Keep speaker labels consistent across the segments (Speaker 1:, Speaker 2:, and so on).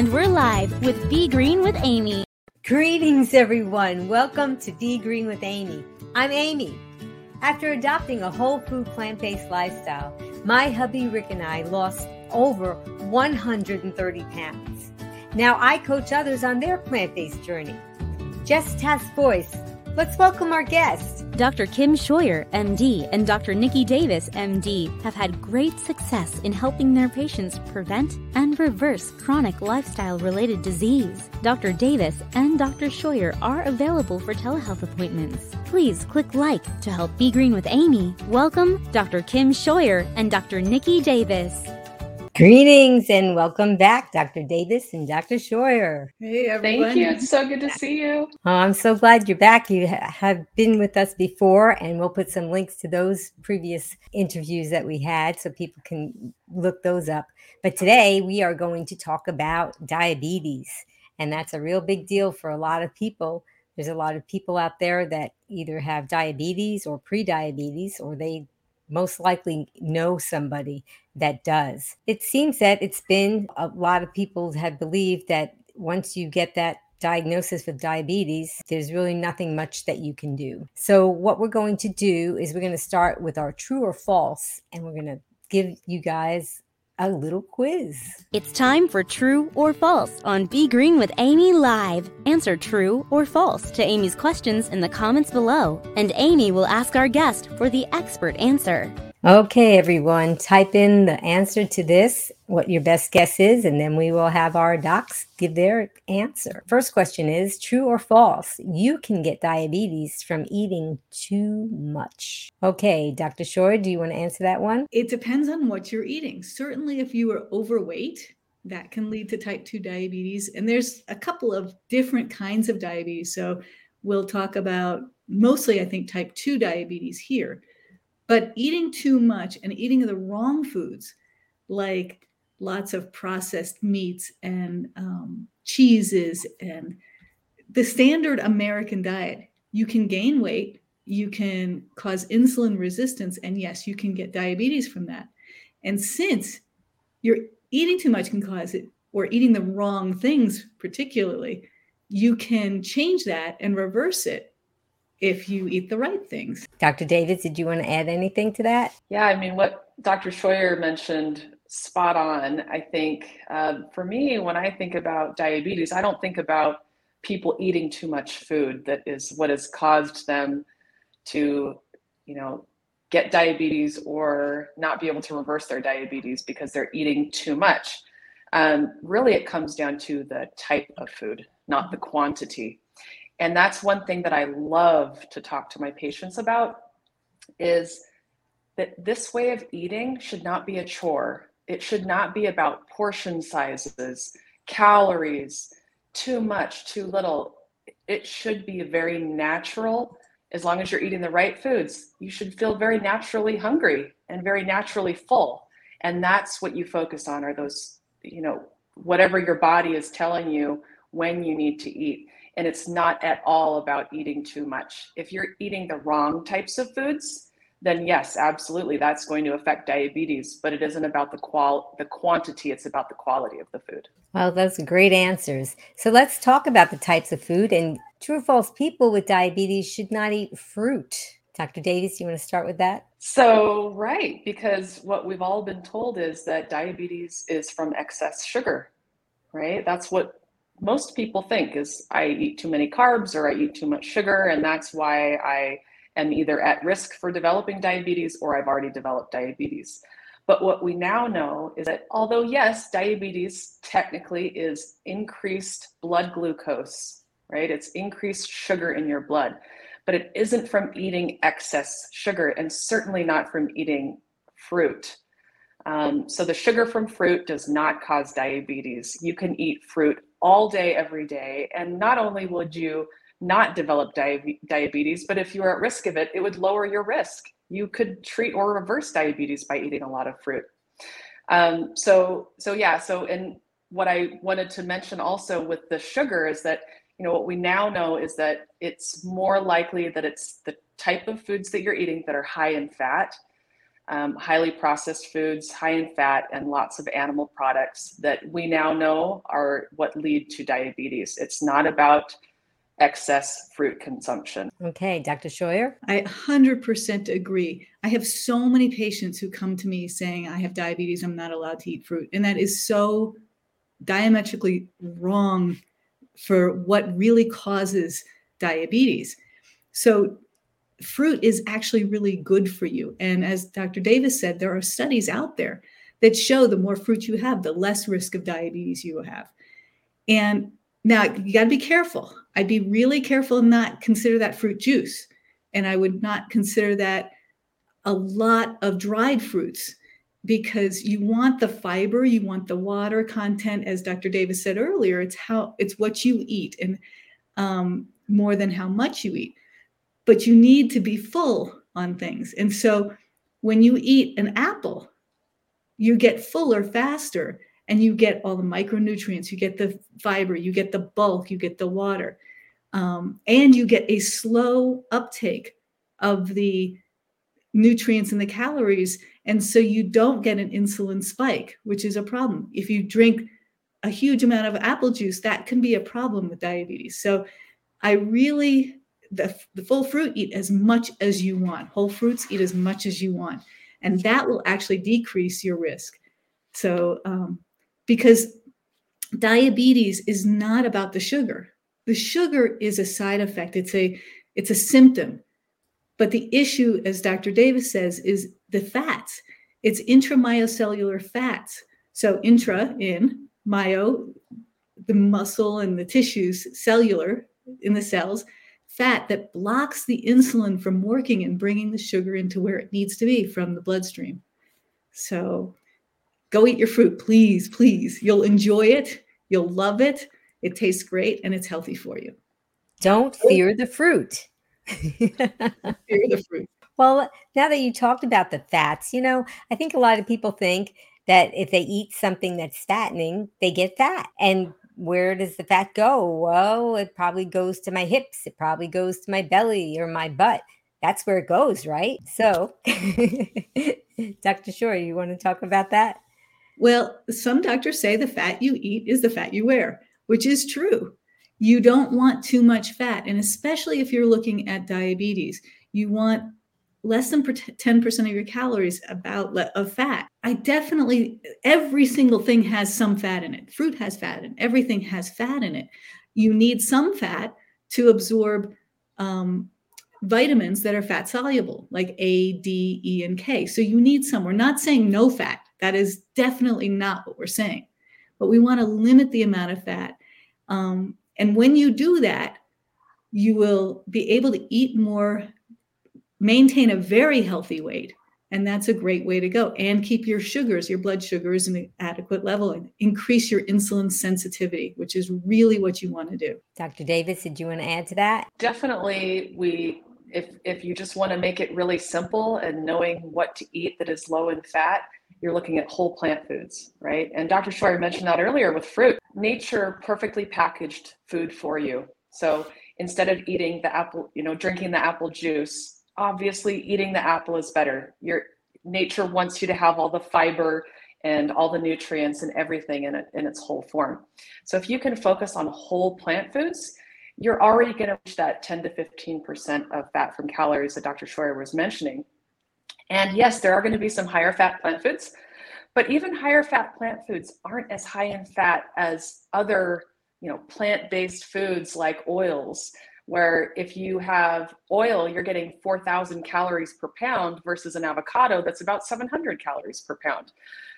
Speaker 1: And we're live with Be Green with Amy.
Speaker 2: Greetings, everyone. Welcome to Be Green with Amy. I'm Amy. After adopting a whole food plant based lifestyle, my hubby Rick and I lost over 130 pounds. Now I coach others on their plant based journey. Jess Task Voice Let's welcome our guests.
Speaker 1: Dr. Kim Scheuer, MD, and Dr. Nikki Davis, MD, have had great success in helping their patients prevent and reverse chronic lifestyle related disease. Dr. Davis and Dr. Scheuer are available for telehealth appointments. Please click like to help Be Green with Amy. Welcome, Dr. Kim Scheuer and Dr. Nikki Davis.
Speaker 2: Greetings and welcome back, Dr. Davis and Dr. Scheuer.
Speaker 3: Hey, everyone.
Speaker 4: Thank you. It's so good to see you.
Speaker 2: Oh, I'm so glad you're back. You have been with us before, and we'll put some links to those previous interviews that we had so people can look those up. But today we are going to talk about diabetes, and that's a real big deal for a lot of people. There's a lot of people out there that either have diabetes or pre-diabetes, or they most likely know somebody that does. It seems that it's been a lot of people have believed that once you get that diagnosis with diabetes, there's really nothing much that you can do. So, what we're going to do is we're going to start with our true or false, and we're going to give you guys a little quiz.
Speaker 1: It's time for True or False on Be Green with Amy Live. Answer true or false to Amy's questions in the comments below, and Amy will ask our guest for the expert answer.
Speaker 2: Okay, everyone, type in the answer to this, what your best guess is, and then we will have our docs give their answer. First question is true or false? You can get diabetes from eating too much. Okay, Dr. Scheuer, do you want to answer that one?
Speaker 3: It depends on what you're eating. Certainly, if you are overweight, that can lead to type 2 diabetes. And there's a couple of different kinds of diabetes. So we'll talk about mostly, I think, type 2 diabetes here. But eating too much and eating the wrong foods, like lots of processed meats and um, cheeses and the standard American diet, you can gain weight, you can cause insulin resistance, and yes, you can get diabetes from that. And since you're eating too much can cause it, or eating the wrong things, particularly, you can change that and reverse it if you eat the right things.
Speaker 2: Dr. Davis, did you want to add anything to that?
Speaker 4: Yeah, I mean, what Dr. Scheuer mentioned, spot on. I think uh, for me, when I think about diabetes, I don't think about people eating too much food that is what has caused them to, you know, get diabetes or not be able to reverse their diabetes because they're eating too much. Um, really, it comes down to the type of food, not the quantity and that's one thing that I love to talk to my patients about is that this way of eating should not be a chore. It should not be about portion sizes, calories, too much, too little. It should be very natural. As long as you're eating the right foods, you should feel very naturally hungry and very naturally full. And that's what you focus on are those, you know, whatever your body is telling you when you need to eat and it's not at all about eating too much. If you're eating the wrong types of foods, then yes, absolutely, that's going to affect diabetes. But it isn't about the qual the quantity; it's about the quality of the food.
Speaker 2: Well, those are great answers. So let's talk about the types of food. And true or false? People with diabetes should not eat fruit. Dr. Davis, you want to start with that?
Speaker 4: So, right, because what we've all been told is that diabetes is from excess sugar, right? That's what most people think is I eat too many carbs or I eat too much sugar, and that's why I am either at risk for developing diabetes or I've already developed diabetes. But what we now know is that although, yes, diabetes technically is increased blood glucose, right? It's increased sugar in your blood, but it isn't from eating excess sugar and certainly not from eating fruit. Um, so the sugar from fruit does not cause diabetes. You can eat fruit all day, every day. And not only would you not develop di- diabetes, but if you are at risk of it, it would lower your risk. You could treat or reverse diabetes by eating a lot of fruit. Um, so, so yeah. So, and what I wanted to mention also with the sugar is that you know what we now know is that it's more likely that it's the type of foods that you're eating that are high in fat um, highly processed foods, high in fat, and lots of animal products that we now know are what lead to diabetes. It's not about excess fruit consumption.
Speaker 2: Okay, Dr. Scheuer?
Speaker 3: I 100% agree. I have so many patients who come to me saying, I have diabetes, I'm not allowed to eat fruit. And that is so diametrically wrong for what really causes diabetes. So, fruit is actually really good for you. And as Dr. Davis said, there are studies out there that show the more fruit you have, the less risk of diabetes you have. And now you got to be careful. I'd be really careful and not consider that fruit juice. And I would not consider that a lot of dried fruits because you want the fiber, you want the water content. As Dr. Davis said earlier, it's how it's what you eat and um, more than how much you eat. But you need to be full on things. And so when you eat an apple, you get fuller faster and you get all the micronutrients, you get the fiber, you get the bulk, you get the water, um, and you get a slow uptake of the nutrients and the calories. And so you don't get an insulin spike, which is a problem. If you drink a huge amount of apple juice, that can be a problem with diabetes. So I really, the, the full fruit, eat as much as you want. Whole fruits, eat as much as you want. And that will actually decrease your risk. So um, because diabetes is not about the sugar. The sugar is a side effect. It's a it's a symptom. But the issue, as Dr. Davis says, is the fats. It's intramyocellular fats. So intra in myo, the muscle and the tissues, cellular in the cells, fat that blocks the insulin from working and bringing the sugar into where it needs to be from the bloodstream. So Go eat your fruit, please, please. You'll enjoy it. You'll love it. It tastes great and it's healthy for you.
Speaker 2: Don't oh. fear the fruit.
Speaker 3: fear the fruit.
Speaker 2: Well, now that you talked about the fats, you know, I think a lot of people think that if they eat something that's fattening, they get fat. And where does the fat go? Well, it probably goes to my hips, it probably goes to my belly or my butt. That's where it goes, right? So, Dr. Scheuer, you want to talk about that?
Speaker 3: Well, some doctors say the fat you eat is the fat you wear, which is true. You don't want too much fat. And especially if you're looking at diabetes, you want less than 10% of your calories about of fat. I definitely every single thing has some fat in it. Fruit has fat in it. Everything has fat in it. You need some fat to absorb um, vitamins that are fat soluble, like A, D, E, and K. So you need some. We're not saying no fat. That is definitely not what we're saying. But we want to limit the amount of fat. Um, and when you do that, you will be able to eat more, maintain a very healthy weight. And that's a great way to go. And keep your sugars, your blood sugars, in an adequate level and increase your insulin sensitivity, which is really what you want to do.
Speaker 2: Dr. Davis, did you want to add to that?
Speaker 4: Definitely. We if if you just want to make it really simple and knowing what to eat that is low in fat, you're looking at whole plant foods, right? And Dr. Scheuer mentioned that earlier with fruit. Nature perfectly packaged food for you. So instead of eating the apple, you know, drinking the apple juice, obviously eating the apple is better. Your nature wants you to have all the fiber and all the nutrients and everything in it in its whole form. So if you can focus on whole plant foods, you're already going to reach that 10 to 15% of fat from calories that Dr. Scheuer was mentioning. And yes, there are going to be some higher fat plant foods, but even higher fat plant foods aren't as high in fat as other, you know, plant-based foods like oils, where if you have oil, you're getting 4,000 calories per pound versus an avocado that's about 700 calories per pound.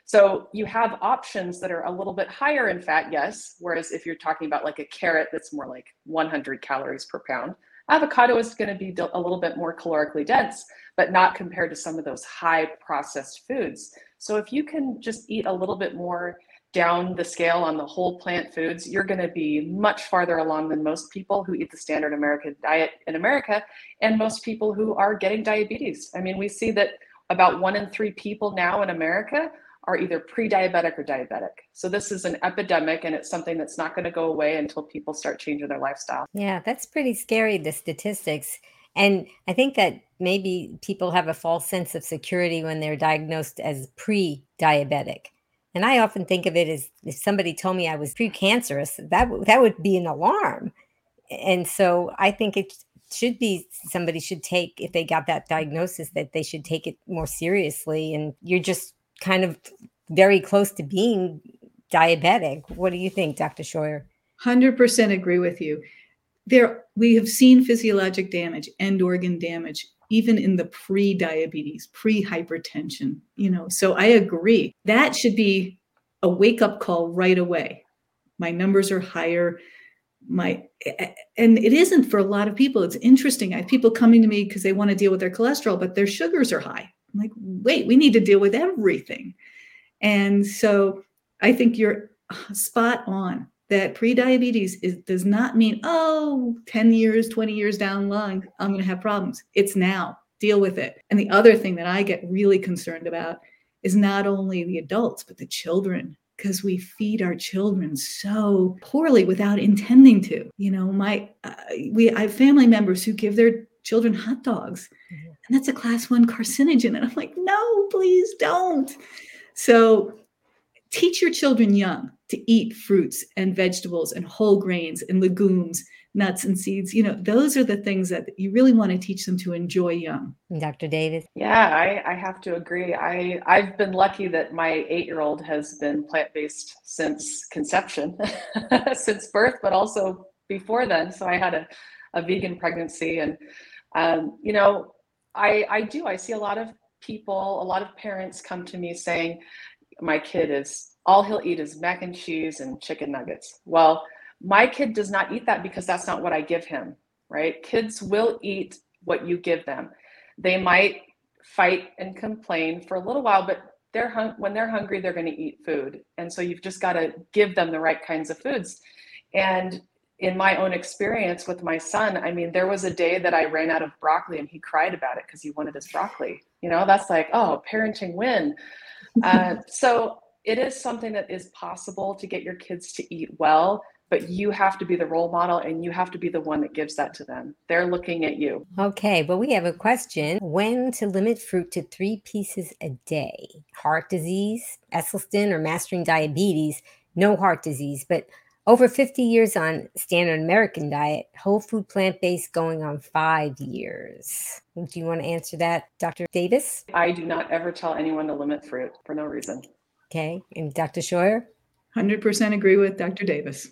Speaker 4: So you have options that are a little bit higher in fat, yes. Whereas if you're talking about like a carrot that's more like 100 calories per pound, avocado is going to be a little bit more calorically dense but not compared to some of those high processed foods. So if you can just eat a little bit more down the scale on the whole plant foods, you're going to be much farther along than most people who eat the standard American diet in America and most people who are getting diabetes. I mean, we see that about one in three people now in America are either pre-diabetic or diabetic. So this is an epidemic and it's something that's not going to go away until people start changing their lifestyle.
Speaker 2: Yeah, that's pretty scary the statistics And I think that maybe people have a false sense of security when they're diagnosed as pre diabetic. And I often think of it as if somebody told me I was precancerous, that, that would be an alarm. And so I think it should be somebody should take, if they got that diagnosis, that they should take it more seriously. And you're just kind of very close to being diabetic. What do you think, Dr. Scheuer?
Speaker 3: 100% agree with you. There, we have seen physiologic damage, end organ damage, even in the pre-diabetes, pre-hypertension. You know, so I agree that should be a wake-up call right away. My numbers are higher. My and it isn't for a lot of people. It's interesting. I have people coming to me because they want to deal with their cholesterol, but their sugars are high. I'm like, wait, we need to deal with everything. And so I think you're spot on that prediabetes is, does not mean, oh, 10 years, 20 years down the line, I'm going to have problems. It's now. Deal with it. And the other thing that I get really concerned about is not only the adults, but the children because we feed our children so poorly without intending to. You know, my uh, we I have family members who give their children hot dogs, mm-hmm. and that's a class one carcinogen, and I'm like, no, please don't. So teach your children young to eat fruits and vegetables and whole grains and legumes nuts and seeds. You know those are the things that you really want to teach them to enjoy young.
Speaker 2: Dr davis?
Speaker 4: Yeah i, I have to agree. I i've been lucky that my eight year old has been plant-based since conception since birth but also before then. So i had a, a vegan pregnancy and um, you know i i do. I see a lot of people a lot of parents come to me saying my kid is all he'll eat is mac and cheese and chicken nuggets. Well, my kid does not eat that because that's not what I give him, right? Kids will eat what you give them. They might fight and complain for a little while, but they're hung- when they're hungry, they're going to eat food. And so you've just got to give them the right kinds of foods. And in my own experience with my son, I mean, there was a day that I ran out of broccoli and he cried about it because he wanted his broccoli. You know, that's like, oh, parenting win. Uh, so it is something that is possible to get your kids to eat well but you have to be the role model and you have to be the one that gives that to them. They're looking at you.
Speaker 2: Okay, but we have a question. When to limit fruit to three pieces a day? Heart disease, Esselstyn, or mastering diabetes? No heart disease, but over 50 years on standard American diet, whole food plant based going on five years. Do you want to answer that, Dr. Davis?
Speaker 4: I do not ever tell anyone to limit fruit for no reason.
Speaker 2: Okay. And Dr. Scheuer?
Speaker 3: 100% agree with Dr. Davis.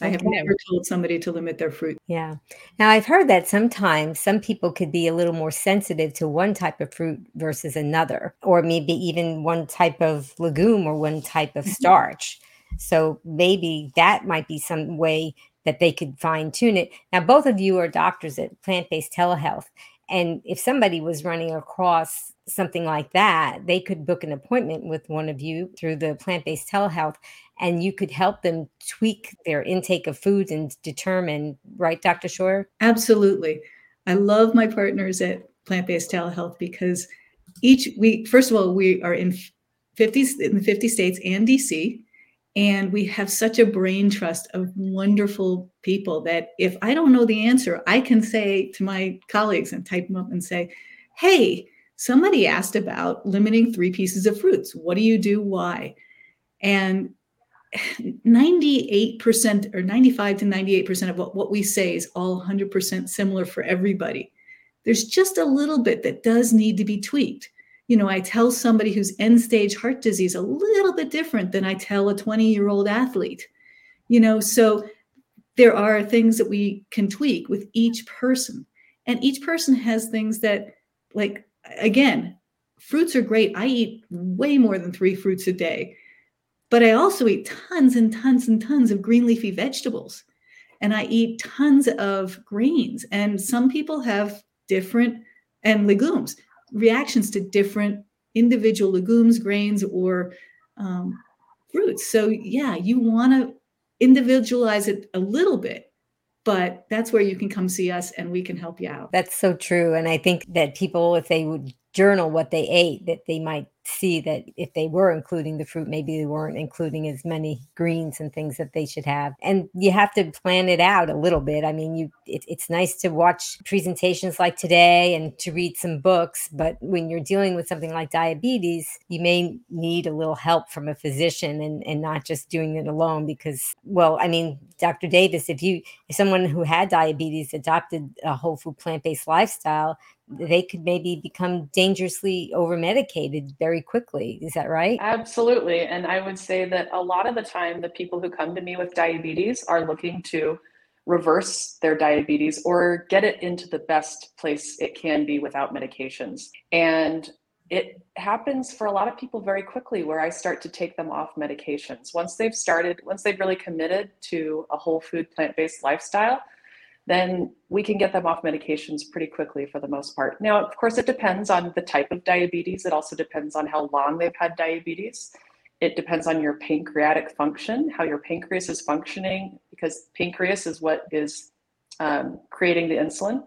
Speaker 3: I have never told somebody to limit their fruit.
Speaker 2: Yeah. Now I've heard that sometimes some people could be a little more sensitive to one type of fruit versus another, or maybe even one type of legume or one type of mm-hmm. starch. So maybe that might be some way that they could fine tune it. Now, both of you are doctors at plant based telehealth. And if somebody was running across something like that, they could book an appointment with one of you through the plant based telehealth and you could help them tweak their intake of foods and determine, right, Dr. Scheuer?
Speaker 3: Absolutely. I love my partners at plant based telehealth because each we first of all we are in 50 in the 50 states and DC and we have such a brain trust of wonderful people that if I don't know the answer, I can say to my colleagues and type them up and say, hey, somebody asked about limiting three pieces of fruits. What do you do? Why? And 98% or 95 to 98% of what, what we say is all 100% similar for everybody. There's just a little bit that does need to be tweaked you know, I tell somebody who's end stage heart disease a little bit different than I tell a 20 year old athlete. You know, so there are things that we can tweak with each person. And each person has things that, like, again, fruits are great. I eat way more than three fruits a day, but I also eat tons and tons and tons of green leafy vegetables. And I eat tons of grains. And some people have different and legumes reactions to different individual legumes, grains, or um, fruits. So, yeah, you want to individualize it a little bit, but that's where you can come see us and we can help you out.
Speaker 2: That's so true. And I think that people, if they would journal what they ate, that they might see that if they were including the fruit, maybe they weren't including as many greens and things that they should have. And you have to plan it out a little bit. I mean, you it, it's nice to watch presentations like today and to read some books, but when you're dealing with something like diabetes, you may need a little help from a physician and, and not just doing it alone because, well, I mean, Dr. Davis, if you if someone who had diabetes adopted a whole food plant-based lifestyle, they could maybe become dangerously over medicated very quickly. Is that right?
Speaker 4: Absolutely. And I would say that a lot of the time, the people who come to me with diabetes are looking to reverse their diabetes or get it into the best place it can be without medications. And it happens for a lot of people very quickly where I start to take them off medications. Once they've started, once they've really committed to a whole food plant based lifestyle, then we can get them off medications pretty quickly for the most part. Now, of course, it depends on the type of diabetes. It also depends on how long they've had diabetes. It depends on your pancreatic function, how your pancreas is functioning, because pancreas is what is um, creating the insulin.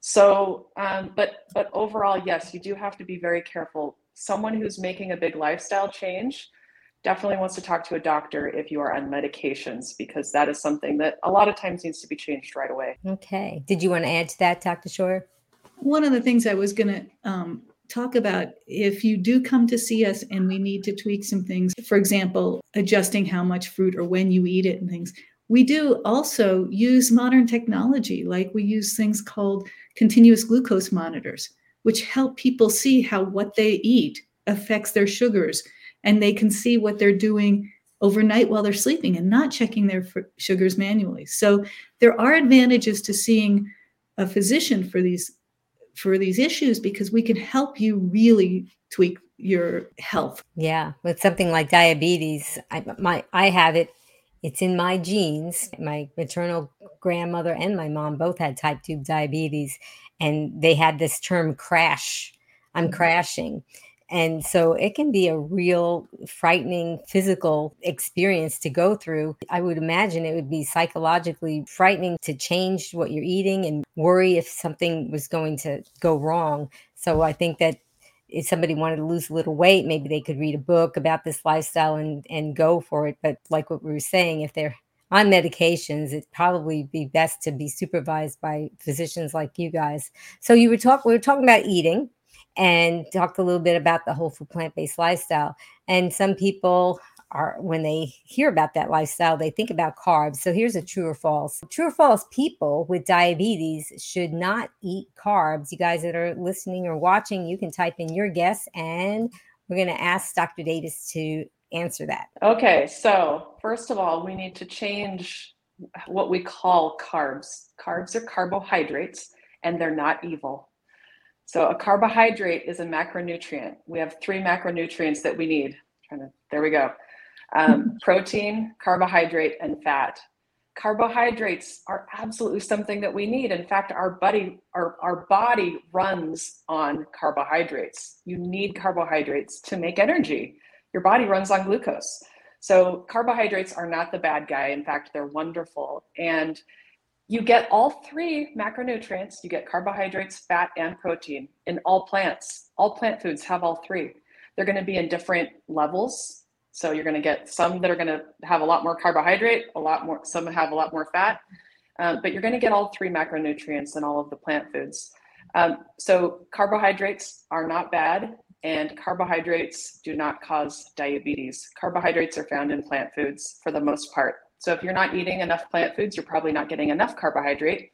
Speaker 4: So, um, but but overall, yes, you do have to be very careful. Someone who's making a big lifestyle change definitely wants to talk to a doctor if you are on medications because that is something that a lot of times needs to be changed right away.
Speaker 2: Okay. Did you want to add to that, Dr. Scheuer?
Speaker 3: One of the things I was going to um, talk about if you do come to see us and we need to tweak some things, for example, adjusting how much fruit or when you eat it and things. We do also use modern technology, like we use things called continuous glucose monitors, which help people see how what they eat affects their sugars and they can see what they're doing overnight while they're sleeping and not checking their sugars manually. So there are advantages to seeing a physician for these for these issues because we can help you really tweak your health.
Speaker 2: Yeah, with something like diabetes, I my I have it it's in my genes. My maternal grandmother and my mom both had type 2 diabetes and they had this term crash. I'm mm-hmm. crashing. And so it can be a real frightening physical experience to go through. I would imagine it would be psychologically frightening to change what you're eating and worry if something was going to go wrong. So I think that if somebody wanted to lose a little weight, maybe they could read a book about this lifestyle and, and go for it. But like what we were saying, if they're on medications, it'd probably be best to be supervised by physicians like you guys. So you were talking, we were talking about eating and talked a little bit about the whole food plant based lifestyle. And some people are, when they hear about that lifestyle, they think about carbs. So here's a true or false. True or false people with diabetes should not eat carbs. You guys that are listening or watching, you can type in your guess and we're going to ask Dr. Davis to answer that.
Speaker 4: Okay, so first of all, we need to change what we call carbs. Carbs are carbohydrates and they're not evil. So a carbohydrate is a macronutrient. We have three macronutrients that we need. there we go. Um, protein, carbohydrate, and fat. Carbohydrates are absolutely something that we need. In fact, our body, our, our body runs on carbohydrates. You need carbohydrates to make energy. Your body runs on glucose. So carbohydrates are not the bad guy. In fact, they're wonderful. And you get all three macronutrients. You get carbohydrates, fat, and protein in all plants. All plant foods have all three. They're going to be in different levels. So you're going to get some that are going to have a lot more carbohydrate, a lot more, some have a lot more fat, um, but you're going to get all three macronutrients in all of the plant foods. Um, so carbohydrates are not bad, and carbohydrates do not cause diabetes. Carbohydrates are found in plant foods for the most part. So if you're not eating enough plant foods, you're probably not getting enough carbohydrate,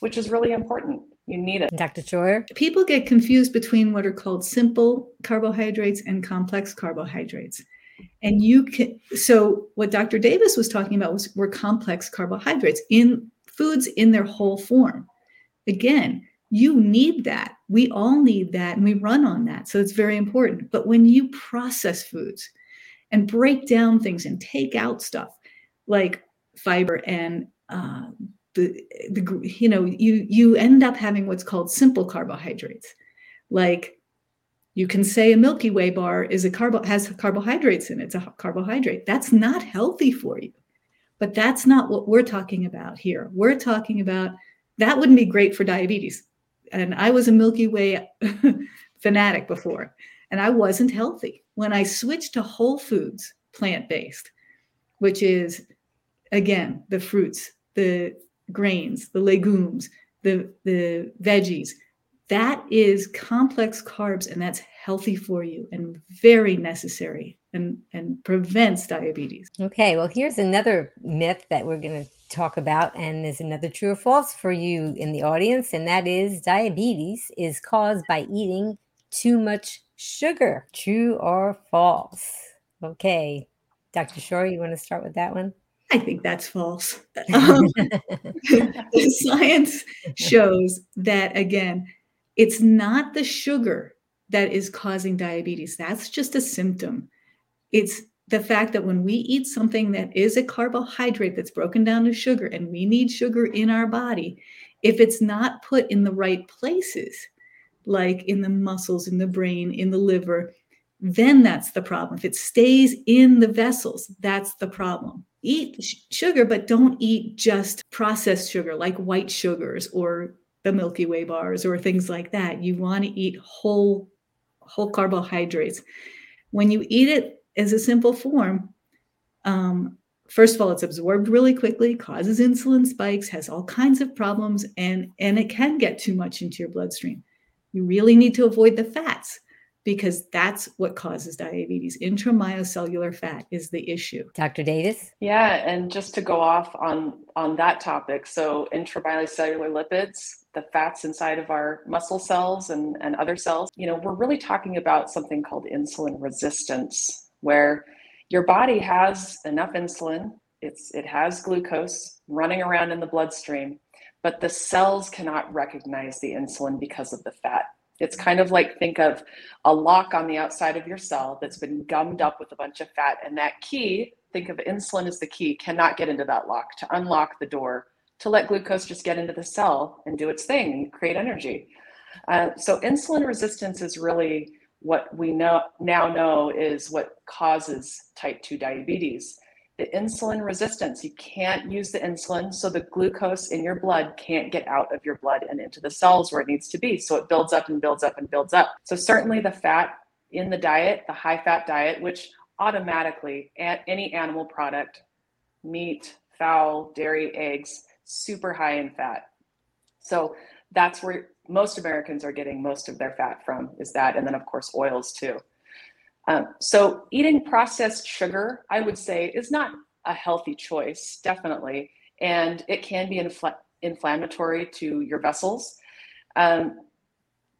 Speaker 4: which is really important. You need it.
Speaker 2: Dr. Scheuer?
Speaker 3: People get confused between what are called simple carbohydrates and complex carbohydrates. And you can, so what Dr. Davis was talking about was were complex carbohydrates in foods in their whole form. Again, you need that. We all need that and we run on that. So it's very important. But when you process foods and break down things and take out stuff, like fiber and uh, the the you know you you end up having what's called simple carbohydrates. Like you can say a milky way bar is a carbo has carbohydrates in it it's a carbohydrate. That's not healthy for you. But that's not what we're talking about here. We're talking about that wouldn't be great for diabetes. And i was a milky way fanatic before and I wasn't healthy. When I switched to whole foods, plant based, which is again the fruits, the grains, the legumes, the, the veggies, that is complex carbs and that's healthy for you and very necessary and, and prevents diabetes.
Speaker 2: Okay, well, here's another myth that we're going to talk about, and there's another true or false for you in the audience, and that is diabetes is caused by eating too much sugar. True or false? Okay, Dr. Scheuer, you want to start with that one?
Speaker 3: I think that's false. Um, science shows that, again, it's not the sugar that is causing diabetes. That's just a symptom. It's the fact that when we eat something that is a carbohydrate that's broken down to sugar and we need sugar in our body, if it's not put in the right places, like in the muscles, in the brain, in the liver, then that's the problem. If it stays in the vessels, that's the problem. Eat sh- sugar, but don't eat just processed sugar like white sugars or the Milky Way bars or things like that. You want to eat whole whole carbohydrates. When you eat it as a simple form, um, first of all, it's absorbed really quickly, causes insulin spikes, has all kinds of problems, and and it can get too much into your bloodstream. You really need to avoid the fats because that's what causes diabetes. Intramyocellular fat is the issue.
Speaker 2: Dr. Davis?
Speaker 4: Yeah, and just to go off on on that topic, so intramyocellular lipids, the fats inside of our muscle cells and, and other cells, you know, we're really talking about something called insulin resistance, where your body has enough insulin, it's it has glucose running around in the bloodstream, but the cells cannot recognize the insulin because of the fat it's kind of like think of a lock on the outside of your cell that's been gummed up with a bunch of fat. And that key, think of insulin as the key, cannot get into that lock to unlock the door to let glucose just get into the cell and do its thing and create energy. Uh, so insulin resistance is really what we know now know is what causes type 2 diabetes the insulin resistance. You can't use the insulin, so the glucose in your blood can't get out of your blood and into the cells where it needs to be. So it builds up and builds up and builds up. So, certainly the fat in the diet, the high fat diet, which automatically any animal product, meat, fowl, dairy, eggs, super high in fat. So, that's where most Americans are getting most of their fat from, is that. And then, of course, oils too. Um, so eating processed sugar, I would say, is not a healthy choice, definitely, and it can be infl- inflammatory to your vessels. Um,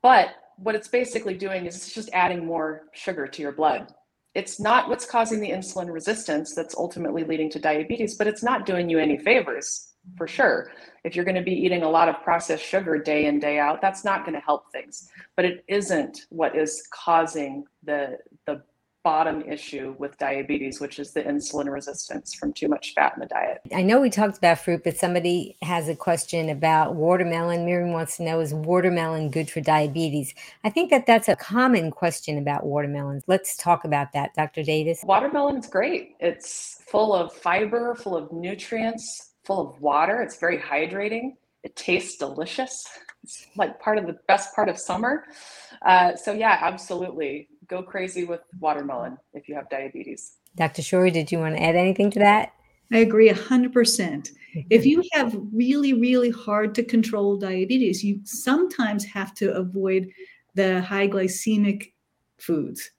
Speaker 4: but what it's basically doing is it's just adding more sugar to your blood. It's not what's causing the insulin resistance that's ultimately leading to diabetes, but it's not doing you any favors for sure. If you're going to be eating a lot of processed sugar day in, day out, that's not going to help things. But it isn't what is causing the, the bottom issue with diabetes, which is the insulin resistance from too much fat in the diet.
Speaker 2: I know we talked about fruit, but somebody has a question about watermelon. Miriam wants to know is watermelon good for diabetes? I think that that's a common question about watermelons. Let's talk about that, Dr. Davis.
Speaker 4: Watermelon is great. It's full of fiber, full of nutrients, full of water. It's very hydrating. It tastes delicious. It's like part of the best part of summer. Uh, so yeah, absolutely go crazy with watermelon if you have diabetes.
Speaker 2: Dr. Scheuer, did you want to add anything to that?
Speaker 3: I agree 100%. If you have really, really hard to control diabetes, you sometimes have to avoid the high glycemic foods,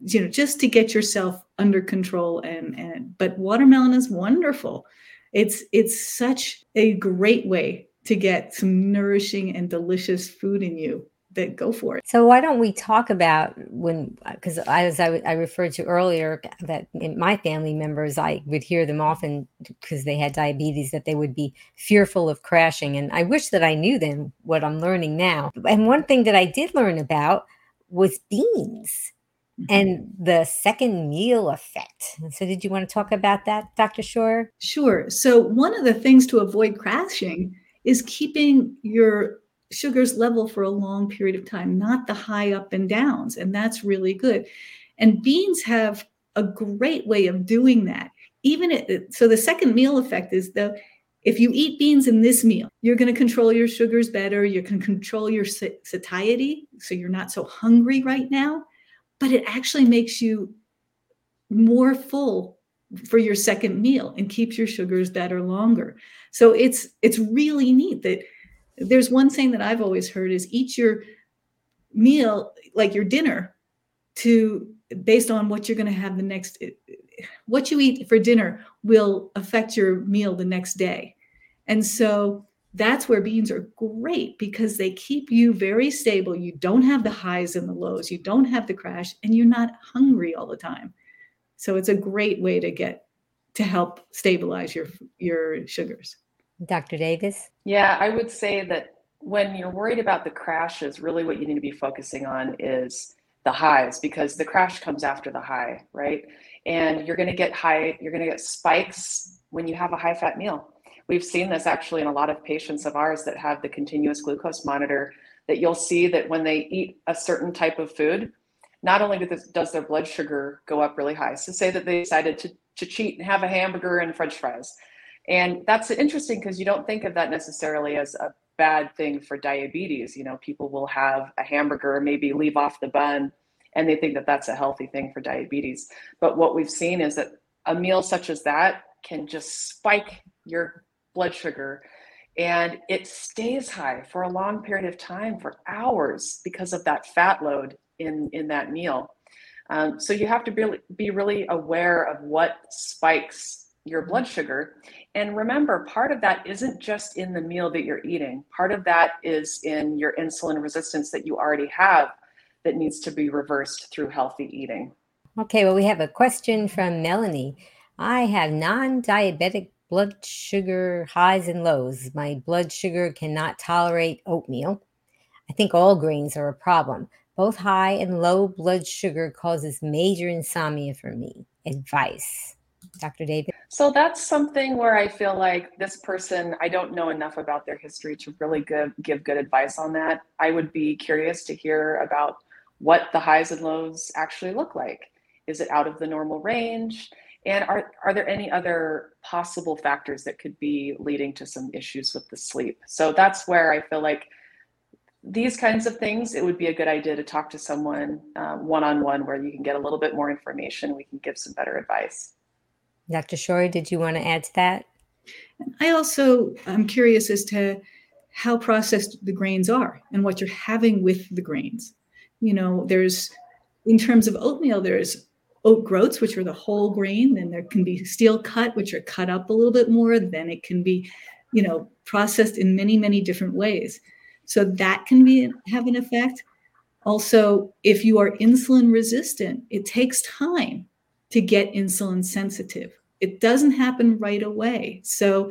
Speaker 3: you know, just to get yourself under control. And, and but watermelon is wonderful. It's it's such a great way to get some nourishing and delicious food in you that go for it.
Speaker 2: So why don't we talk about when because as I, I referred to earlier that in my family members I would hear them often because they had diabetes that they would be fearful of crashing and I wish that I knew then what I'm learning now. And one thing that I did learn about was beans. Mm-hmm. and the second meal effect. So, did you want to talk about that, Dr. Scheuer?
Speaker 3: Sure. So, one of the things to avoid crashing is keeping your sugars level for a long period of time, not the high up and downs. And that's really good. And beans have a great way of doing that. Even so, the second meal effect is the if you eat beans in this meal, you're going to control your sugars better. You can control your satiety, so you're not so hungry right now. But it actually makes you more full for your second meal and keeps your sugars better longer. So it's it's really neat that there's one saying that I've always heard is eat your meal like your dinner to based on what you're going to have the next what you eat for dinner will affect your meal the next day. And so that's where beans are great because they keep you very stable. You don't have the highs and the lows, you don't have the crash, and you're not hungry all the time. So it's a great way to get to help stabilize your your sugars.
Speaker 2: Dr. Davis?
Speaker 4: Yeah, I would say that when you're worried about the crashes, really what you need to be focusing on is the highs because the crash comes after the high, right? And you're going to get high, you're going to get spikes when you have a high fat meal. We've seen this actually in a lot of patients of ours that have the continuous glucose monitor that you'll see that when they eat a certain type of food, not only does their blood sugar go up really high, so say that they decided to, to cheat and have a hamburger and french fries. And that's interesting because you don't think of that necessarily as a bad thing for diabetes. You know, people will have a hamburger, maybe leave off the bun, and they think that that's a healthy thing for diabetes. But what we've seen is that a meal such as that can just spike your blood sugar and it stays high for a long period of time for hours because of that fat load in in that meal. Um, so you have to be, be really aware of what spikes your blood sugar. And remember part of that isn't just in the meal that you're eating. Part of that is in your insulin resistance that you already have that needs to be reversed through healthy eating.
Speaker 2: Okay well we have a question from melanie. I have non-diabetic blood sugar highs and lows. My blood sugar cannot tolerate oatmeal. I think all grains are a problem. Both high and low blood sugar causes major insomnia for me. Advice. Dr. Davis?
Speaker 4: So that's something where I feel like this person, I don't know enough about their history to really give, give good advice on that. I would be curious to hear about what the highs and lows actually look like. Is it out of the normal range? And are, are there any other possible factors that could be leading to some issues with the sleep? So that's where I feel like these kinds of things, it would be a good idea to talk to someone one on one where you can get a little bit more information. We can give some better advice.
Speaker 2: Dr. Scheuer, did you want to add to that?
Speaker 3: I also I'm curious as to how processed the grains are and what you're having with the grains. You know, there's in terms of oatmeal, there's oat groats, which are the whole grain. Then there can be steel cut, which are cut up a little bit more. Then it can be, you know, processed in many, many different ways. So that can be have an effect. Also, if you are insulin resistant, it takes time to get insulin sensitive. It doesn't happen right away. So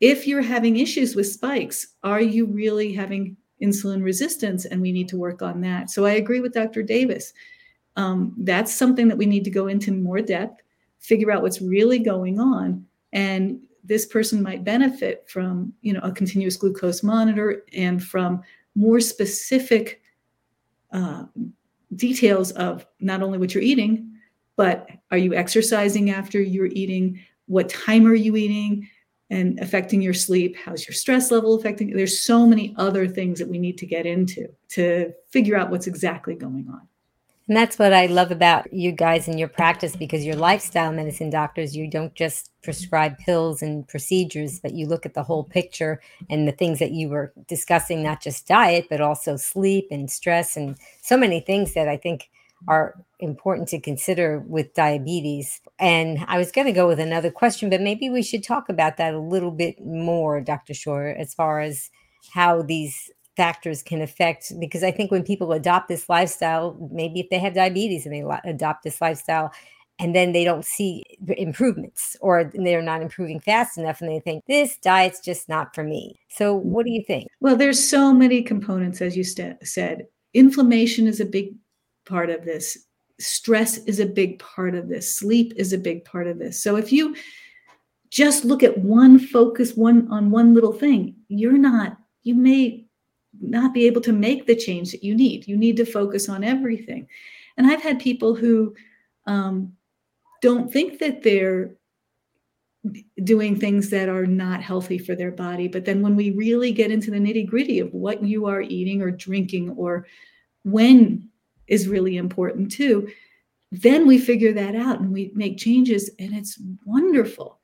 Speaker 3: if you're having issues with spikes, are you really having insulin resistance? And we need to work on that. So I agree with Dr. Davis um, that's something that we need to go into more depth, figure out what's really going on. And this person might benefit from, you know, a continuous glucose monitor and from more specific uh, details of not only what you're eating, but are you exercising after you're eating? What time are you eating? And affecting your sleep? How's your stress level affecting? There's so many other things that we need to get into to figure out what's exactly going on.
Speaker 2: And that's what I love about you guys and your practice because you're lifestyle medicine doctors. You don't just prescribe pills and procedures, but you look at the whole picture and the things that you were discussing, not just diet, but also sleep and stress and so many things that I think are important to consider with diabetes. And I was going to go with another question, but maybe we should talk about that a little bit more, Dr. Scheuer, as far as how these factors can affect because I think when people adopt this lifestyle, maybe if they have diabetes and they adopt this lifestyle and then they don't see improvements or they're not improving fast enough and they think this diet's just not for me. So what do you mm-hmm. think?
Speaker 3: Well, there's so many components as you st- said. Inflammation is a big part of this. Stress is a big part of this. Sleep is a big part of this. So if you just look at one focus one on one little thing, you're not you may not be able to make the change that you need. You need to focus on everything. And I've had people who um, don't think that they're doing things that are not healthy for their body. But then when we really get into the nitty gritty of what you are eating or drinking or when is really important too. Then we figure that out and we make changes, and it's wonderful.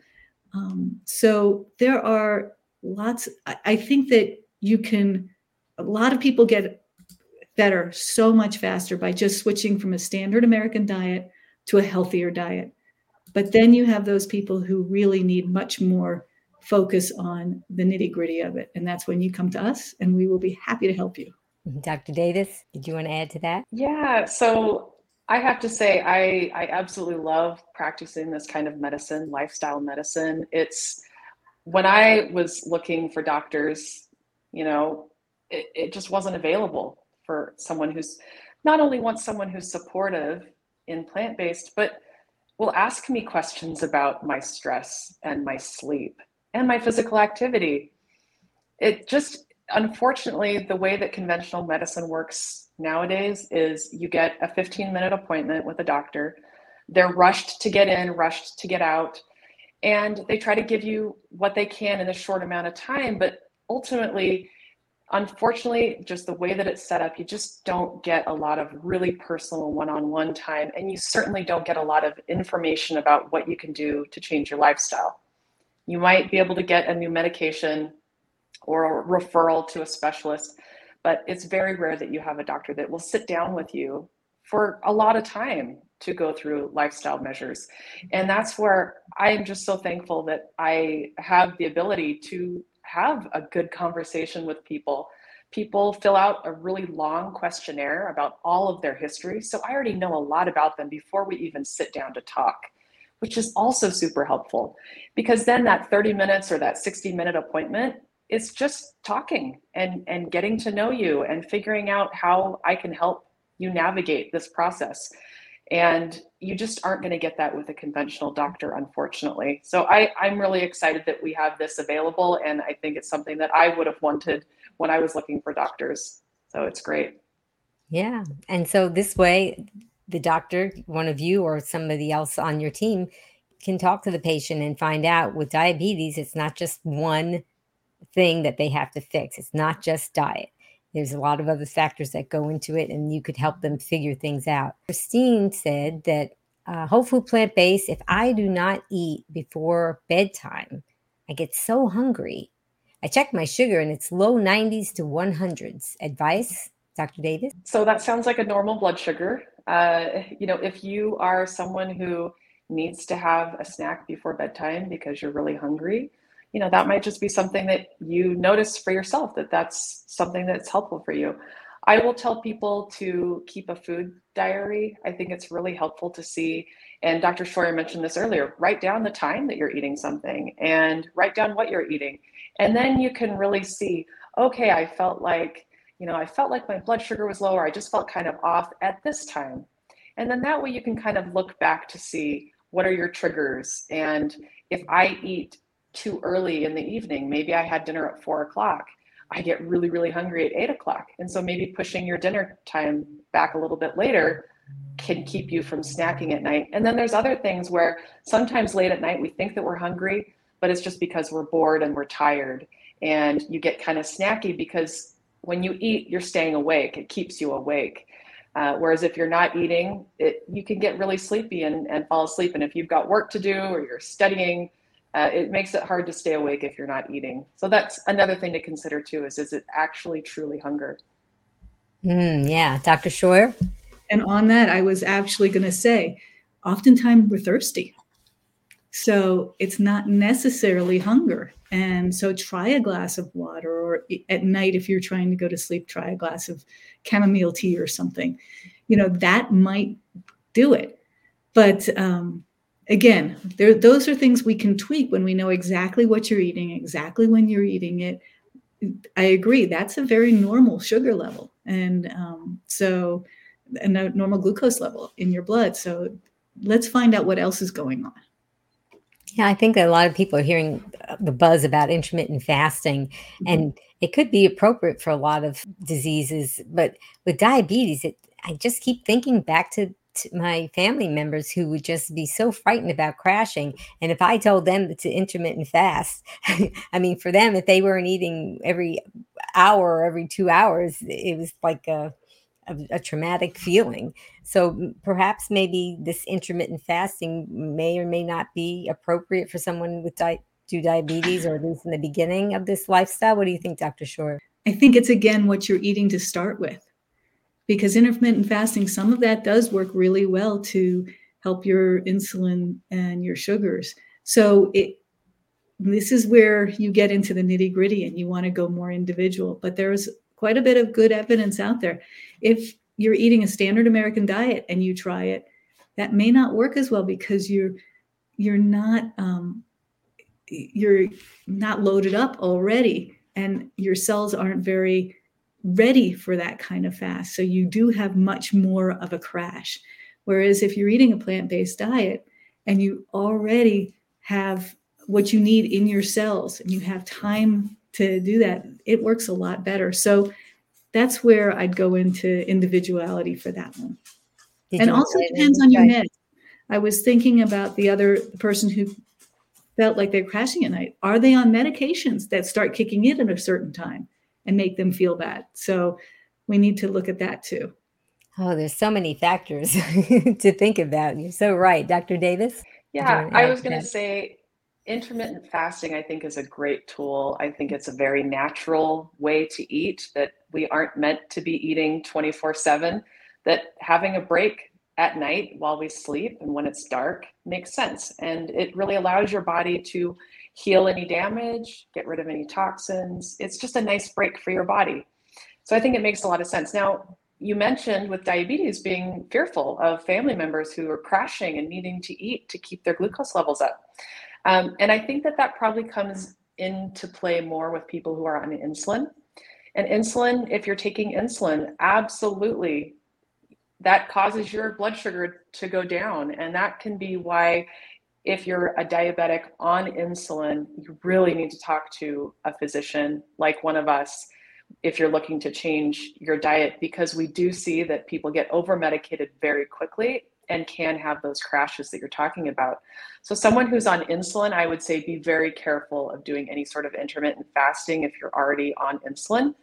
Speaker 3: Um, so there are lots, I, I think that you can, a lot of people get better so much faster by just switching from a standard American diet to a healthier diet. But then you have those people who really need much more focus on the nitty gritty of it. And that's when you come to us and we will be happy to help you.
Speaker 2: Dr. Davis, did you want to add to that?
Speaker 4: Yeah. So I have to say, I, I absolutely love practicing this kind of medicine, lifestyle medicine. It's when I was looking for doctors, you know, it, it just wasn't available for someone who's not only wants someone who's supportive in plant based, but will ask me questions about my stress and my sleep and my physical activity. It just, unfortunately, the way that conventional medicine works nowadays is you get a 15 minute appointment with a doctor. They're rushed to get in, rushed to get out, and they try to give you what they can in a short amount of time. But ultimately, unfortunately, just the way that it's set up, you just don't get a lot of really personal one on one time. And you certainly don't get a lot of information about what you can do to change your lifestyle. You might be able to get a new medication or a referral to a specialist, but it's very rare that you have a doctor that will sit down with you for a lot of time to go through lifestyle measures. And that's where I am just so thankful that I have the ability to have a good conversation with people. People fill out a really long questionnaire about all of their history. So I already know a lot about them before we even sit down to talk, which is also super helpful because then that 30 minutes or that 60 minute appointment is just talking and, and getting to know you and figuring out how I can help you navigate this process. And you just aren't going to get that with a conventional doctor, unfortunately. So I, I'm really excited that we have this available. And I think it's something that I would have wanted when I was looking for doctors. So it's great.
Speaker 2: Yeah. And so this way, the doctor, one of you or somebody else on your team, can talk to the patient and find out with diabetes, it's not just one thing that they have to fix, it's not just diet there's a lot of other factors that go into it, and you could help them figure things out. Christine said that uh, whole food plant based, if I do not eat before bedtime, I get so hungry. I check my sugar and it's low 90s to 100s. Advice, Dr. Davis?
Speaker 4: So that sounds like a normal blood sugar. Uh, you know, if you are someone who needs to have a snack before bedtime because you're really hungry, you know that might just be something that you notice for yourself that that's something that's helpful for you. I will tell people to keep a food diary. I think it's really helpful to see and dr scheuer mentioned this earlier write down the time that you're eating something and write down what you're eating. And then you can really see okay i felt like you know i felt like my blood sugar was lower i just felt kind of off at this time. And then that way you can kind of look back to see what are your triggers and if i eat too early in the evening. Maybe I had dinner at four o'clock. I get really, really hungry at eight o'clock. And so maybe pushing your dinner time back a little bit later can keep you from snacking at night. And then there's other things where sometimes late at night we think that we're hungry, but it's just because we're bored and we're tired. And you get kind of snacky because when you eat, you're staying awake. It keeps you awake. Uh, whereas if you're not eating, it, you can get really sleepy and, and fall asleep. And if you've got work to do or you're studying, uh, it makes it hard to stay awake if you're not eating. So that's another thing to consider too: is is it actually truly hunger?
Speaker 2: Mm, yeah, Dr. Scheuer.
Speaker 3: And on that, I was actually going to say, oftentimes we're thirsty, so it's not necessarily hunger. And so try a glass of water, or at night if you're trying to go to sleep, try a glass of chamomile tea or something. You know that might do it, but um, again, there, those are things we can tweak when we know exactly what you're eating, exactly when you're eating it. I agree. That's a very normal sugar level, and um, so a normal glucose level in your blood. So let's find out what else is going on.
Speaker 2: Yeah, I think that a lot of people are hearing the buzz about intermittent fasting, mm-hmm. and it could be appropriate for a lot of diseases. But with diabetes, it, I just keep thinking back to my family members who would just be so frightened about crashing. And if I told them to intermittent fast, I mean, for them, if they weren't eating every hour or every two hours, it was like a, a, a, traumatic feeling. So perhaps maybe this intermittent fasting may or may not be appropriate for someone with type 2 diabetes, or at least in the beginning of this lifestyle. What do you think, Dr. Scheuer?
Speaker 3: I think it's again what you're eating to start with. Because intermittent fasting, some of that does work really well to help your insulin and your sugars. So it this is where you get into the nitty gritty and you want to go more individual. But there's quite a bit of good evidence out there. If you're eating a standard American diet and you try it, that may not work as well because you're you're not um, you're not loaded up already, and your cells aren't very ready for that kind of fast. So you do have much more of a crash. Whereas if you're eating a plant-based diet and you already have what you need in your cells and you have time to do that, it works a lot better. So that's where I'd go into individuality for that one. Did and also depends on your meds. I was thinking about the other person who felt like they're crashing at night. Are they on medications that start kicking in at a certain time and make them feel bad? So we need to look at that too.
Speaker 2: Oh, there's so many factors to think about. You're so right. Dr. Davis?
Speaker 4: Yeah, I was going to say intermittent fasting, I think, is a great tool. I think it's a very natural way to eat that we aren't meant to be eating 24 7, that having a break at night while we sleep and when it's dark makes sense. And it really allows your body to heal any damage, get rid of any toxins. It's just a nice break for your body. So I think it makes a lot of sense. Now, you mentioned with diabetes being fearful of family members who are crashing and needing to eat to keep their glucose levels up. Um, and I think that that probably comes into play more with people who are on insulin. And insulin, if you're taking insulin, absolutely that causes your blood sugar to go down. And that can be why, if you're a diabetic on insulin, you really need to talk to a physician like one of us if you're looking to change your diet, because we do see that people get over medicated very quickly and can have those crashes that you're talking about. So, someone who's on insulin, I would say be very careful of doing any sort of intermittent fasting if you're already on insulin.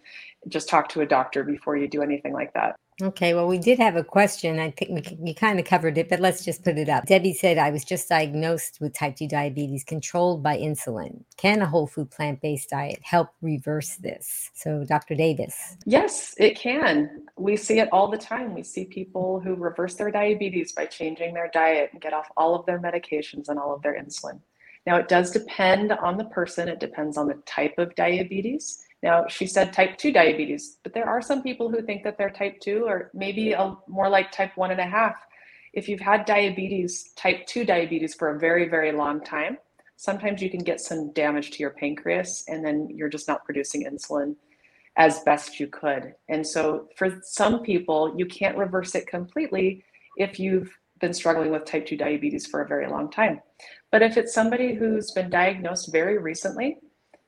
Speaker 4: Just talk to a doctor before you do anything like that.
Speaker 2: Okay, well, we did have a question. I think we, we kind of covered it, but let's just put it up. Debbie said, I was just diagnosed with type 2 diabetes controlled by insulin. Can a whole food plant based diet help reverse this? So, Dr. Davis.
Speaker 4: Yes, it can. We see it all the time. We see people who reverse their diabetes by changing their diet and get off all of their medications and all of their insulin. Now, it does depend on the person, it depends on the type of diabetes. Now, she said type 2 diabetes, but there are some people who think that they're type 2 or maybe a, more like type one and a half. If you've had diabetes, type 2 diabetes for a very, very long time, sometimes you can get some damage to your pancreas and then you're just not producing insulin as best you could. And so for some people, you can't reverse it completely if you've been struggling with type 2 diabetes for a very long time. But if it's somebody who's been diagnosed very recently,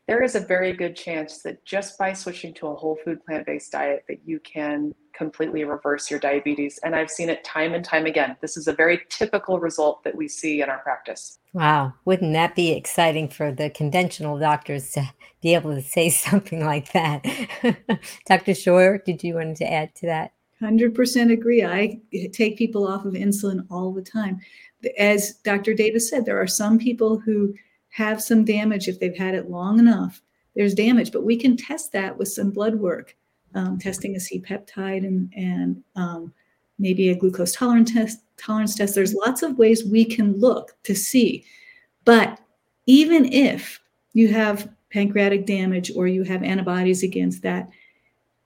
Speaker 4: there is a very good chance that just by switching to a whole food plant-based diet that you can completely reverse your diabetes. And i've seen it time and time again. This is a very typical result that we see in our practice.
Speaker 2: Wow. Wouldn't that be exciting for the conventional doctors to be able to say something like that? Dr Scheuer did you want to add to that?
Speaker 3: 100% agree. I take people off of insulin all the time as dr davis said there are some people who have some damage if they've had it long enough. There's damage, but we can test that with some blood work, um, testing a C peptide and and um, maybe a glucose tolerance test. Tolerance test. There's lots of ways we can look to see, but even if you have pancreatic damage or you have antibodies against that,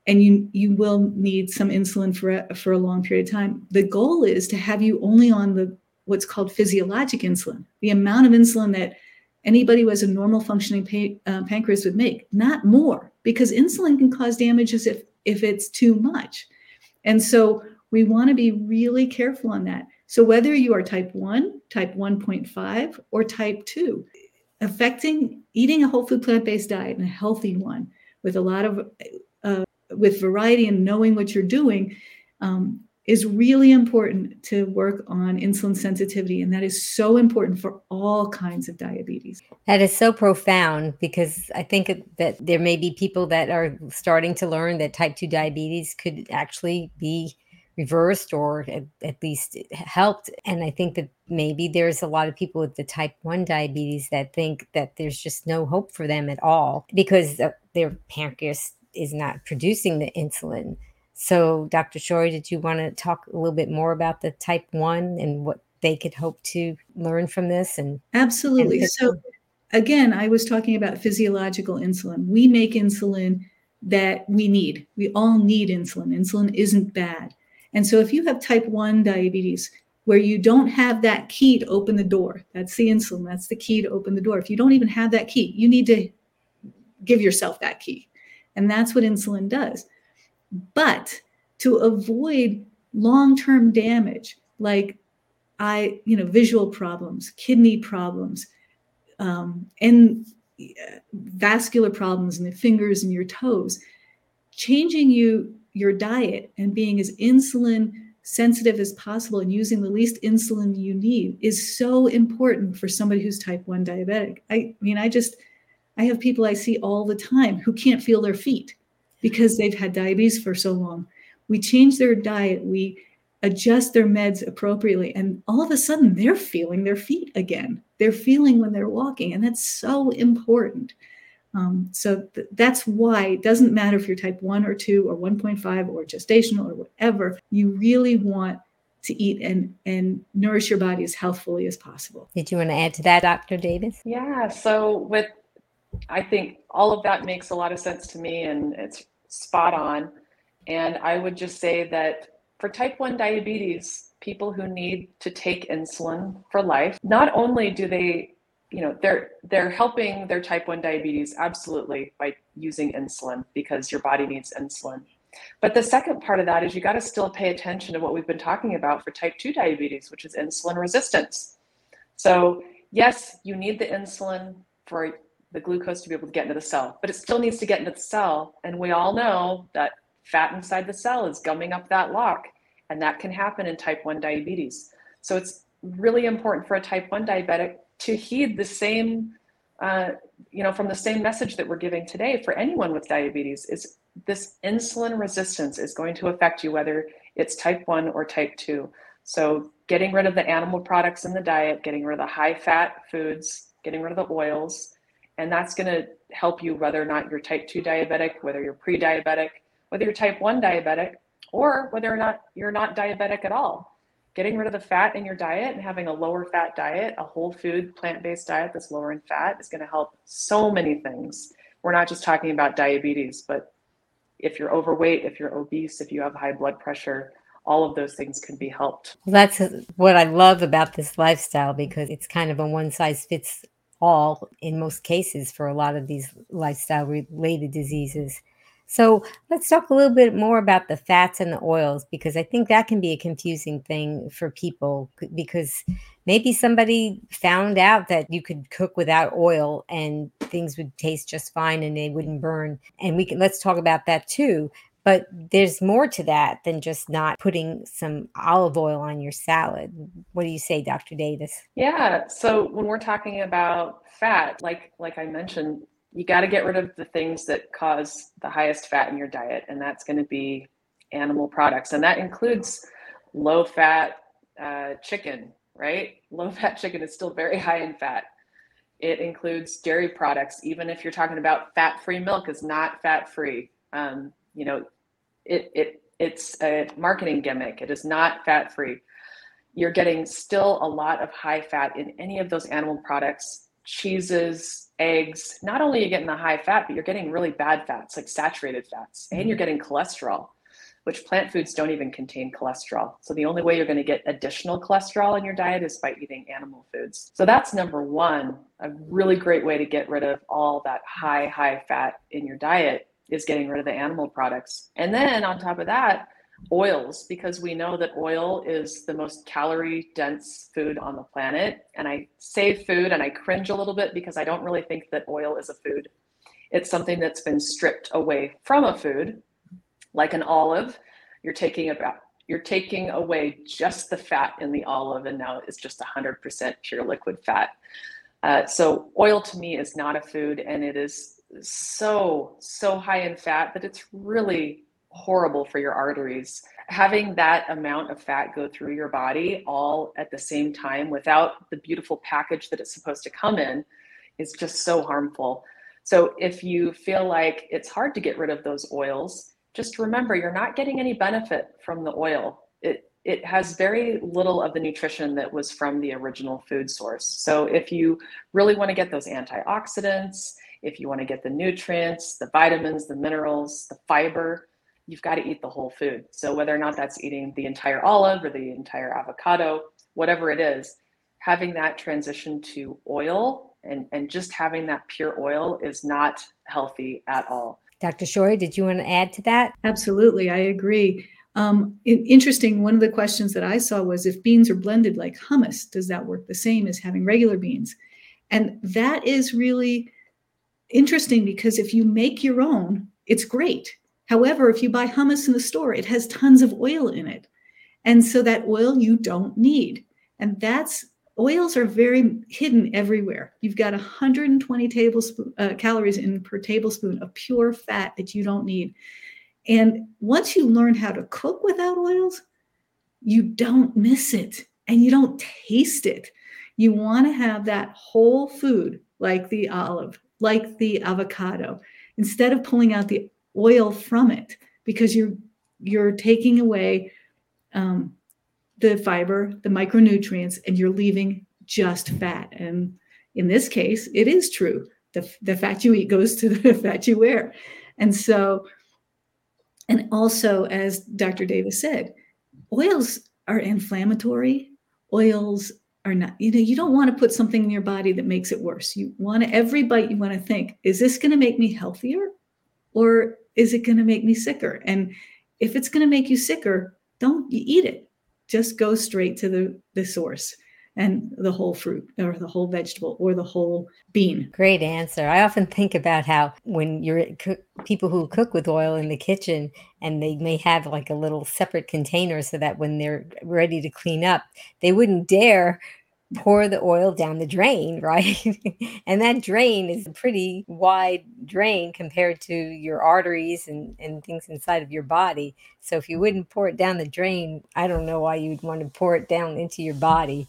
Speaker 3: and you you will need some insulin for a, for a long period of time. The goal is to have you only on the what's called physiologic insulin, the amount of insulin that anybody who has a normal functioning pa- uh, pancreas would make, not more, because insulin can cause damages if if it's too much. And so we want to be really careful on that. So whether you are type 1, type 1.5 or type 2, affecting eating a whole food plant-based diet and a healthy one with a lot of uh, with variety and knowing what you're doing um, is really important to work on insulin sensitivity. And that is so important for all kinds of diabetes.
Speaker 2: That is so profound because I think that there may be people that are starting to learn that type 2 diabetes could actually be reversed or at, at, least helped. And I think that maybe there's a lot of people with the type 1 diabetes that think that there's just no hope for them at all because uh, their pancreas is not producing the insulin. So, Dr. Scheuer, did you want to talk a little bit more about the type 1 and what they could hope to learn from this? And
Speaker 3: Absolutely. And so, again, I was talking about physiological insulin. We make insulin that we need. We all need insulin. Insulin isn't bad. And so if you have type 1 diabetes, where you don't have that key to open the door, that's the insulin, that's the key to open the door. If you don't even have that key, you need to give yourself that key. And that's what insulin does. But to avoid long term damage, like I, you know, visual problems, kidney problems, um, and uh, vascular problems in the fingers and your toes, changing you your diet and being as insulin sensitive as possible and using the least insulin you need is so important for somebody who's type 1 diabetic. I mean, I just, I have people I see all the time who can't feel their feet because they've had diabetes for so long. We change their diet, we adjust their meds appropriately, and all of a sudden they're feeling their feet again. They're feeling when they're walking, and that's so important. Um, so th- that's why it doesn't matter if you're type 1 or 2 or 1.5 or gestational or whatever, you really want to eat and, and nourish your body as healthfully as possible.
Speaker 2: Did you want to add to that, Dr. Davis?
Speaker 4: Yeah. So, with I think all of that makes a lot of sense to me and it's spot on. And I would just say that for type 1 diabetes, people who need to take insulin for life, not only do they you know they're they're helping their type 1 diabetes absolutely by using insulin because your body needs insulin but the second part of that is you got to still pay attention to what we've been talking about for type 2 diabetes which is insulin resistance so yes you need the insulin for the glucose to be able to get into the cell but it still needs to get into the cell and we all know that fat inside the cell is gumming up that lock and that can happen in type 1 diabetes so it's really important for a type 1 diabetic to heed the same, uh, you know, from the same message that we're giving today for anyone with diabetes is this insulin resistance is going to affect you whether it's type 1 or type 2. So getting rid of the animal products in the diet, getting rid of the high fat foods, getting rid of the oils, and that's going to help you whether or not you're type 2 diabetic, whether you're pre-diabetic, whether you're type 1 diabetic, or whether or not you're not diabetic at all getting rid of the fat in your diet and having a lower fat diet, a whole food plant based diet that's lower in fat is going to help so many things. We're not just talking about diabetes, but if you're overweight, if you're obese, if you have high blood pressure, all of those things can be helped.
Speaker 2: That's what I love about this lifestyle because it's kind of a one size fits all in most cases for a lot of these lifestyle related diseases. So let's talk a little bit more about the fats and the oils because I think that can be a confusing thing for people because maybe somebody found out that you could cook without oil and things would taste just fine and they wouldn't burn. And we can let's talk about that too. But there's more to that than just not putting some olive oil on your salad. What do you say, Dr. Davis?
Speaker 4: Yeah. So when we're talking about fat, like like I mentioned, you got to get rid of the things that cause the highest fat in your diet, and that's going to be animal products, and that includes low fat uh, chicken. Right, low fat chicken is still very high in fat. It includes dairy products, even if you're talking about fat-free milk is not fat-free. Um, you know, it it it's a marketing gimmick. It is not fat-free. You're getting still a lot of high fat in any of those animal products, cheeses, eggs, not only are you getting the high fat, but you're getting really bad fats like saturated fats, and you're mm-hmm. getting cholesterol, which plant foods don't even contain cholesterol. So the only way you're going to get additional cholesterol in your diet is by eating animal foods. So that's number one. A really great way to get rid of all that high, high fat in your diet is getting rid of the animal products. And then on top of that, oils because we know that oil is the most calorie dense food on the planet. And I say food and I cringe a little bit because I don't really think that oil is a food. It's something that's been stripped away from a food, like an olive. You're taking about You're taking away just the fat in the olive, and now it's just 100% pure liquid fat. Uh, so, oil to me is not a food, and it is so, so high in fat that it's really horrible for your arteries. Having that amount of fat go through your body all at the same time without the beautiful package that it's supposed to come in is just so harmful. So if you feel like it's hard to get rid of those oils, just remember you're not getting any benefit from the oil. It it has very little of the nutrition that was from the original food source. So if you really want to get those antioxidants, if you want to get the nutrients, the vitamins, the minerals, the fiber, you've got to eat the whole food. So whether or not that's eating the entire olive or the entire avocado, whatever it is, having that transition to oil and, and just having that pure oil is not healthy at all.
Speaker 2: Dr. Scheuer, did you want to add to that?
Speaker 3: Absolutely, I agree. Um, interesting, one of the questions that I saw was if beans are blended like hummus, does that work the same as having regular beans? And that is really interesting because if you make your own, it's great. However, if you buy hummus in the store, it has tons of oil in it. And so that oil you don't need. And that's oils are very hidden everywhere. You've got 120 tablespoon uh, calories in per tablespoon of pure fat that you don't need. And once you learn how to cook without oils, you don't miss it and you don't taste it. You want to have that whole food like the olive, like the avocado, instead of pulling out the oil from it because you're you're taking away um, the fiber, the micronutrients, and you're leaving just fat. And in this case, it is true. The, the fat you eat goes to the fat you wear. And so, and also, as Dr. Davis said, oils are inflammatory. Oils are not, you know, you don't want to put something in your body that makes it worse. You want to, every bite, you want to think, is this going to make me healthier or is it going to make me sicker? And if it's going to make you sicker, don't you eat it just go straight to the, the source and the whole fruit or the whole vegetable or the whole bean.
Speaker 2: Great answer. I often think about how when you're people who cook with oil in the kitchen and they may have like a little separate container so that when they're ready to clean up, they wouldn't dare pour the oil down the drain, right? and that drain is a pretty wide drain compared to your arteries and, and things inside of your body. So if you wouldn't pour it down the drain, I don't know why you'd want to pour it down into your body.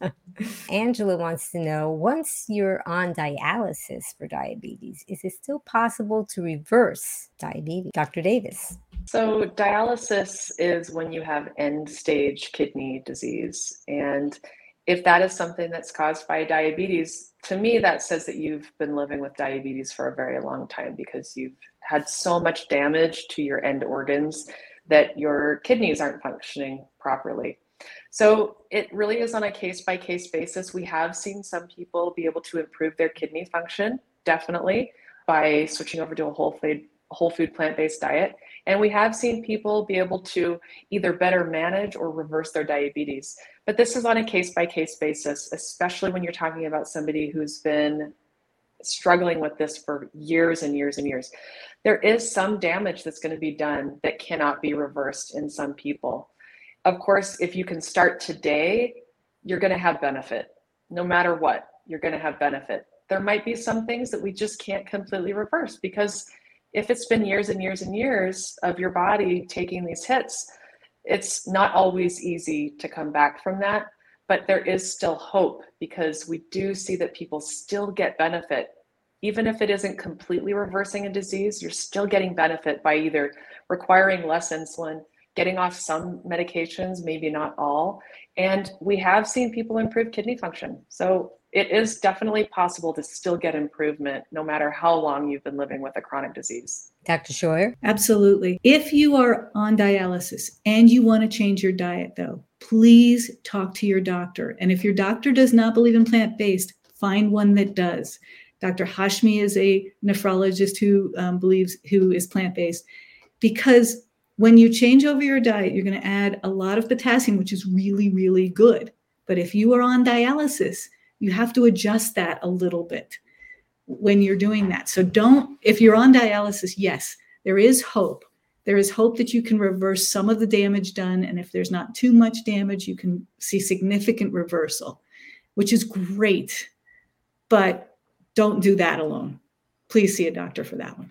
Speaker 2: Angela wants to know once you're on dialysis for diabetes, is it still possible to reverse diabetes? Dr. Davis.
Speaker 4: So, dialysis is when you have end stage kidney disease. And if that is something that's caused by diabetes, to me, that says that you've been living with diabetes for a very long time because you've had so much damage to your end organs that your kidneys aren't functioning properly. So it really is on a case by case basis. We have seen some people be able to improve their kidney function, definitely, by switching over to a whole food, whole food plant based diet. And we have seen people be able to either better manage or reverse their diabetes. But this is on a case by case basis, especially when you're talking about somebody who's been struggling with this for years and years and years. There is some damage that's going to be done that cannot be reversed in some people. Of course, if you can start today, you're going to have benefit. No matter what, you're going to have benefit. There might be some things that we just can't completely reverse because if it's been years and years and years of your body taking these hits, it's not always easy to come back from that. But there is still hope because we do see that people still get benefit. Even if it isn't completely reversing a disease, you're still getting benefit by either requiring less insulin, getting off some medications, maybe not all. And we have seen people improve kidney function. So it is definitely possible to still get improvement no matter how long you've been living with a chronic disease.
Speaker 2: Dr. Scheuer?
Speaker 3: Absolutely. If you are on dialysis and you want to change your diet, though, please talk to your doctor. And if your doctor does not believe in plant based, find one that does. Dr. Hashmi is a nephrologist who um, believes who is plant based because when you change over your diet, you're going to add a lot of potassium, which is really, really good. But if you are on dialysis, you have to adjust that a little bit when you're doing that. So don't, if you're on dialysis, yes, there is hope, there is hope that you can reverse some of the damage done. And if there's not too much damage, you can see significant reversal, which is great. But don't do that alone. Please see a doctor for that one.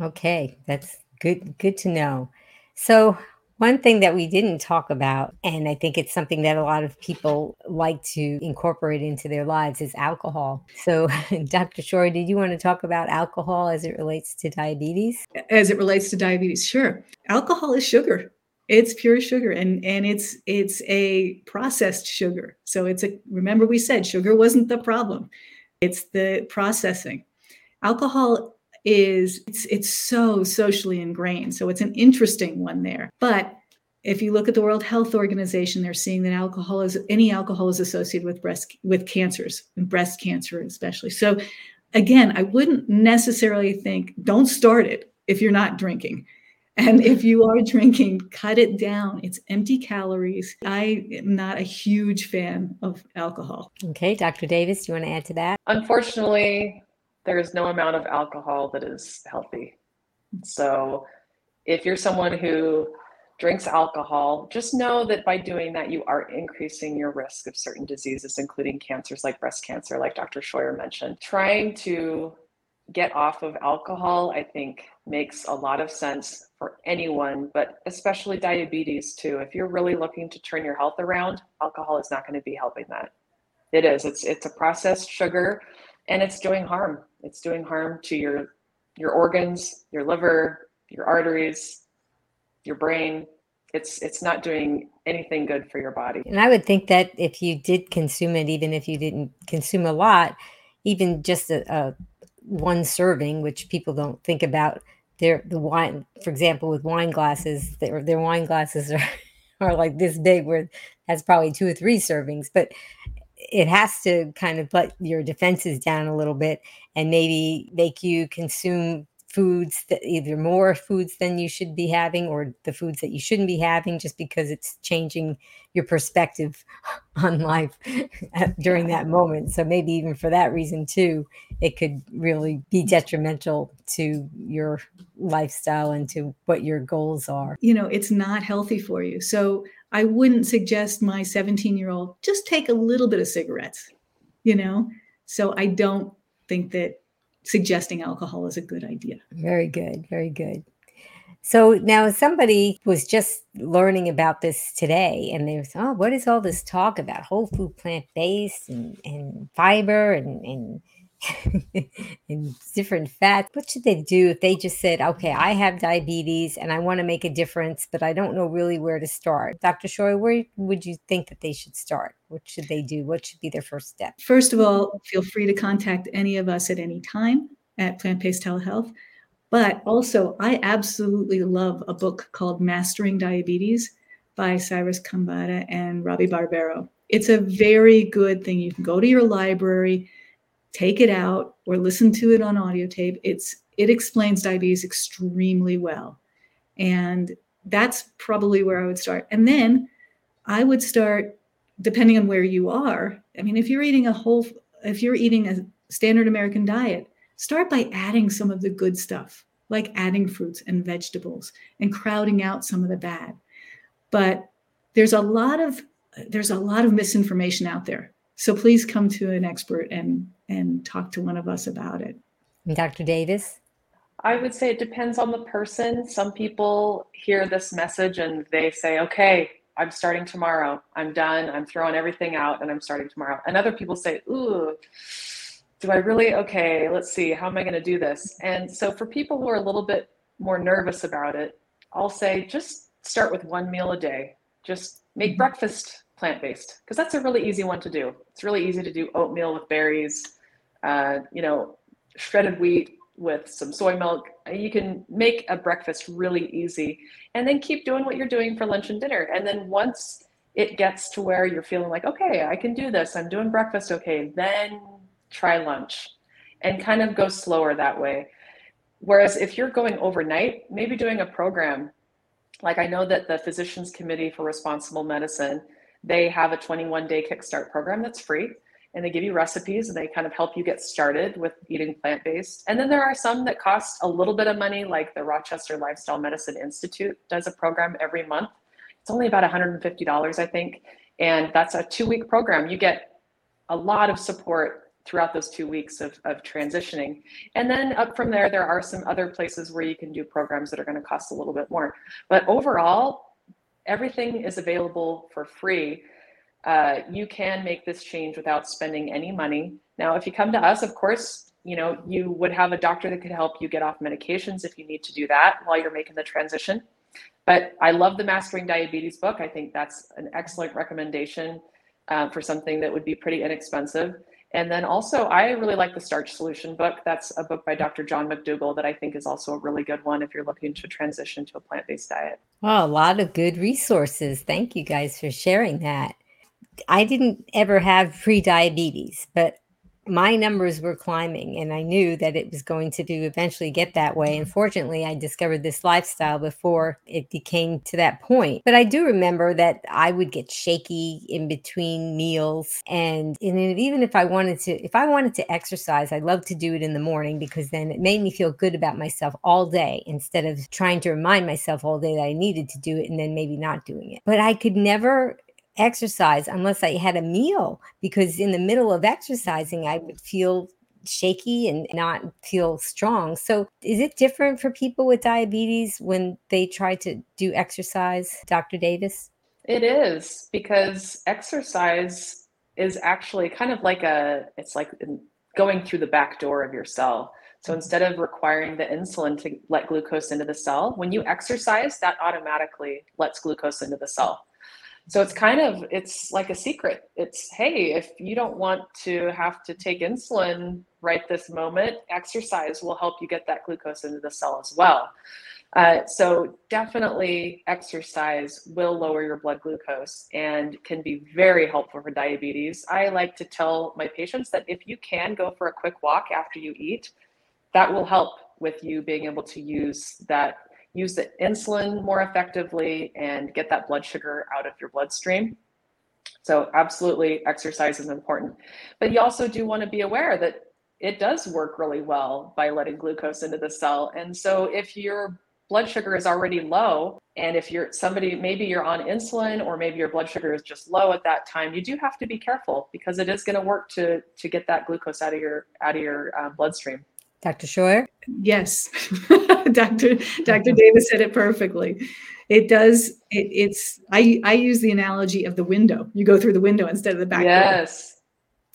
Speaker 2: Okay, that's good good to know. So one thing that we didn't talk about, and I think it's something that a lot of people like to incorporate into their lives, is alcohol. So, Dr. Scheuer, did you want to talk about alcohol as it relates to diabetes?
Speaker 3: As it relates to diabetes, sure. Alcohol is sugar. It's pure sugar, and and it's it's a processed sugar. So it's a remember we said sugar wasn't the problem; it's the processing. Alcohol is it's it's so socially ingrained. So it's an interesting one there. But if you look at the World Health Organization, they're seeing that alcohol is any alcohol is associated with breast with cancers and breast cancer especially. So again, I wouldn't necessarily think don't start it if you're not drinking. And if you are drinking, cut it down. It's empty calories. I am not a huge fan of alcohol.
Speaker 2: Okay, Dr. Davis, do you want to add to that?
Speaker 4: Unfortunately, there is no amount of alcohol that is healthy. So if you're someone who drinks alcohol, just know that by doing that, you are increasing your risk of certain diseases, including cancers like breast cancer, like Dr. Scheuer mentioned. Trying to get off of alcohol, I think, makes a lot of sense for anyone, but especially diabetes too. If you're really looking to turn your health around, alcohol is not going to be helping that. It is. It's it's a processed sugar and it's doing harm. It's doing harm to your your organs, your liver, your arteries, your brain. It's it's not doing anything good for your body.
Speaker 2: And I would think that if you did consume it, even if you didn't consume a lot, even just a, a one serving, which people don't think about, their the wine, for example, with wine glasses, their their wine glasses are are like this big, where has probably two or three servings, but it has to kind of let your defenses down a little bit and maybe make you consume foods that either more foods than you should be having or the foods that you shouldn't be having just because it's changing your perspective on life during that moment. So maybe even for that reason too it could really be detrimental to your lifestyle and to what your goals are.
Speaker 3: You know it's not healthy for you. So I wouldn't suggest my 17 year old just take a little bit of cigarettes, you know? So I don't think that suggesting alcohol is a good idea.
Speaker 2: Very good. Very good. So now somebody was just learning about this today and they was, oh, what is all this talk about whole food plant based and, and fiber and, and and different fats. What should they do if they just said, okay, I have diabetes and I want to make a difference, but I don't know really where to start? Dr. Scheuer, where would you think that they should start? What should they do? What should be their first step?
Speaker 3: First of all, feel free to contact any of us at any time at Plant Based Telehealth. But also, I absolutely love a book called Mastering Diabetes by Cyrus Khambatta and Robby Barbero. It's a very good thing. You can go to your library take it out or listen to it on audio tape. It's it explains diabetes extremely well. And that's probably where I would start. And then I would start depending on where you are. I mean, if you're eating a whole if you're eating a standard American diet, start by adding some of the good stuff, like adding fruits and vegetables and crowding out some of the bad. But there's a lot of there's a lot of misinformation out there. So please come to an expert and and talk to one of us about it.
Speaker 2: Dr. Davis?
Speaker 4: I would say it depends on the person. Some people hear this message and they say, okay, I'm starting tomorrow. I'm done. I'm throwing everything out and I'm starting tomorrow. And other people say, ooh, do I really? Okay, let's see. How am I going to do this? And so for people who are a little bit more nervous about it, I'll say just start with one meal a day. Just make mm-hmm. breakfast plant based because that's a really easy one to do. It's really easy to do oatmeal with berries uh, you know, shredded wheat with some soy milk. You can make a breakfast really easy and then keep doing what you're doing for lunch and dinner. And then once it gets to where you're feeling like, okay, I can do this, I'm doing breakfast okay, then try lunch and kind of go slower that way. Whereas if you're going overnight, maybe doing a program, like I know that the Physicians Committee for Responsible Medicine, they have a 21 day kickstart program that's free and they give you recipes and they kind of help you get started with eating plant based. And then there are some that cost a little bit of money, like the Rochester Lifestyle Medicine Institute does a program every month. It's only about $150, I think. And that's a two week program. You get a lot of support throughout those two weeks of, of transitioning. And then up from there, there are some other places where you can do programs that are going to cost a little bit more. But overall, everything is available for free. Uh, you can make this change without spending any money. Now, if you come to us, of course, you know, you would have a doctor that could help you get off medications if you need to do that while you're making the transition. But I love the Mastering Diabetes book. I think that's an excellent recommendation uh, for something that would be pretty inexpensive. And then also, I really like the Starch Solution book. That's a book by Dr. John McDougall that I think is also a really good one if you're looking to transition to a plant based diet.
Speaker 2: Well, a lot of good resources. Thank you guys for sharing that. I didn't ever have pre diabetes, but my numbers were climbing and I knew that it was going to do eventually get that way. Unfortunately, I discovered this lifestyle before it became to that point. But I do remember that I would get shaky in between meals and, and even if I wanted to if I wanted to exercise, I love to do it in the morning because then it made me feel good about myself all day instead of trying to remind myself all day that I needed to do it and then maybe not doing it. But I could never exercise unless I had a meal because in the middle of exercising, I would feel shaky and not feel strong. So, is it different for people with diabetes when they try to do exercise, Dr. Davis?
Speaker 4: It is because exercise is actually kind of like a, it's like going through the back door of your cell. So instead of requiring the insulin to let glucose into the cell, when you exercise, that automatically lets glucose into the cell so it's kind of it's like a secret. It's hey if you don't want to have to take insulin right this moment exercise will help you get that glucose into the cell as well. Uh, so definitely exercise will lower your blood glucose and can be very helpful for diabetes. I like to tell my patients that if you can go for a quick walk after you eat that will help with you being able to use that use the insulin more effectively and get that blood sugar out of your bloodstream. So, absolutely, exercise is important. But you also do want to be aware that it does work really well by letting glucose into the cell. And so, if your blood sugar is already low, and if you're somebody, maybe you're on insulin or maybe your blood sugar is just low at that time, you do have to be careful because it is going to work to to get that glucose out of your out of your uh, bloodstream.
Speaker 2: Dr. Scheuer?
Speaker 3: Yes. Dr. Dr. Davis said it perfectly. It does it, it's I I use the analogy of the window. You go through the window instead of the back
Speaker 4: Yes.
Speaker 3: Door.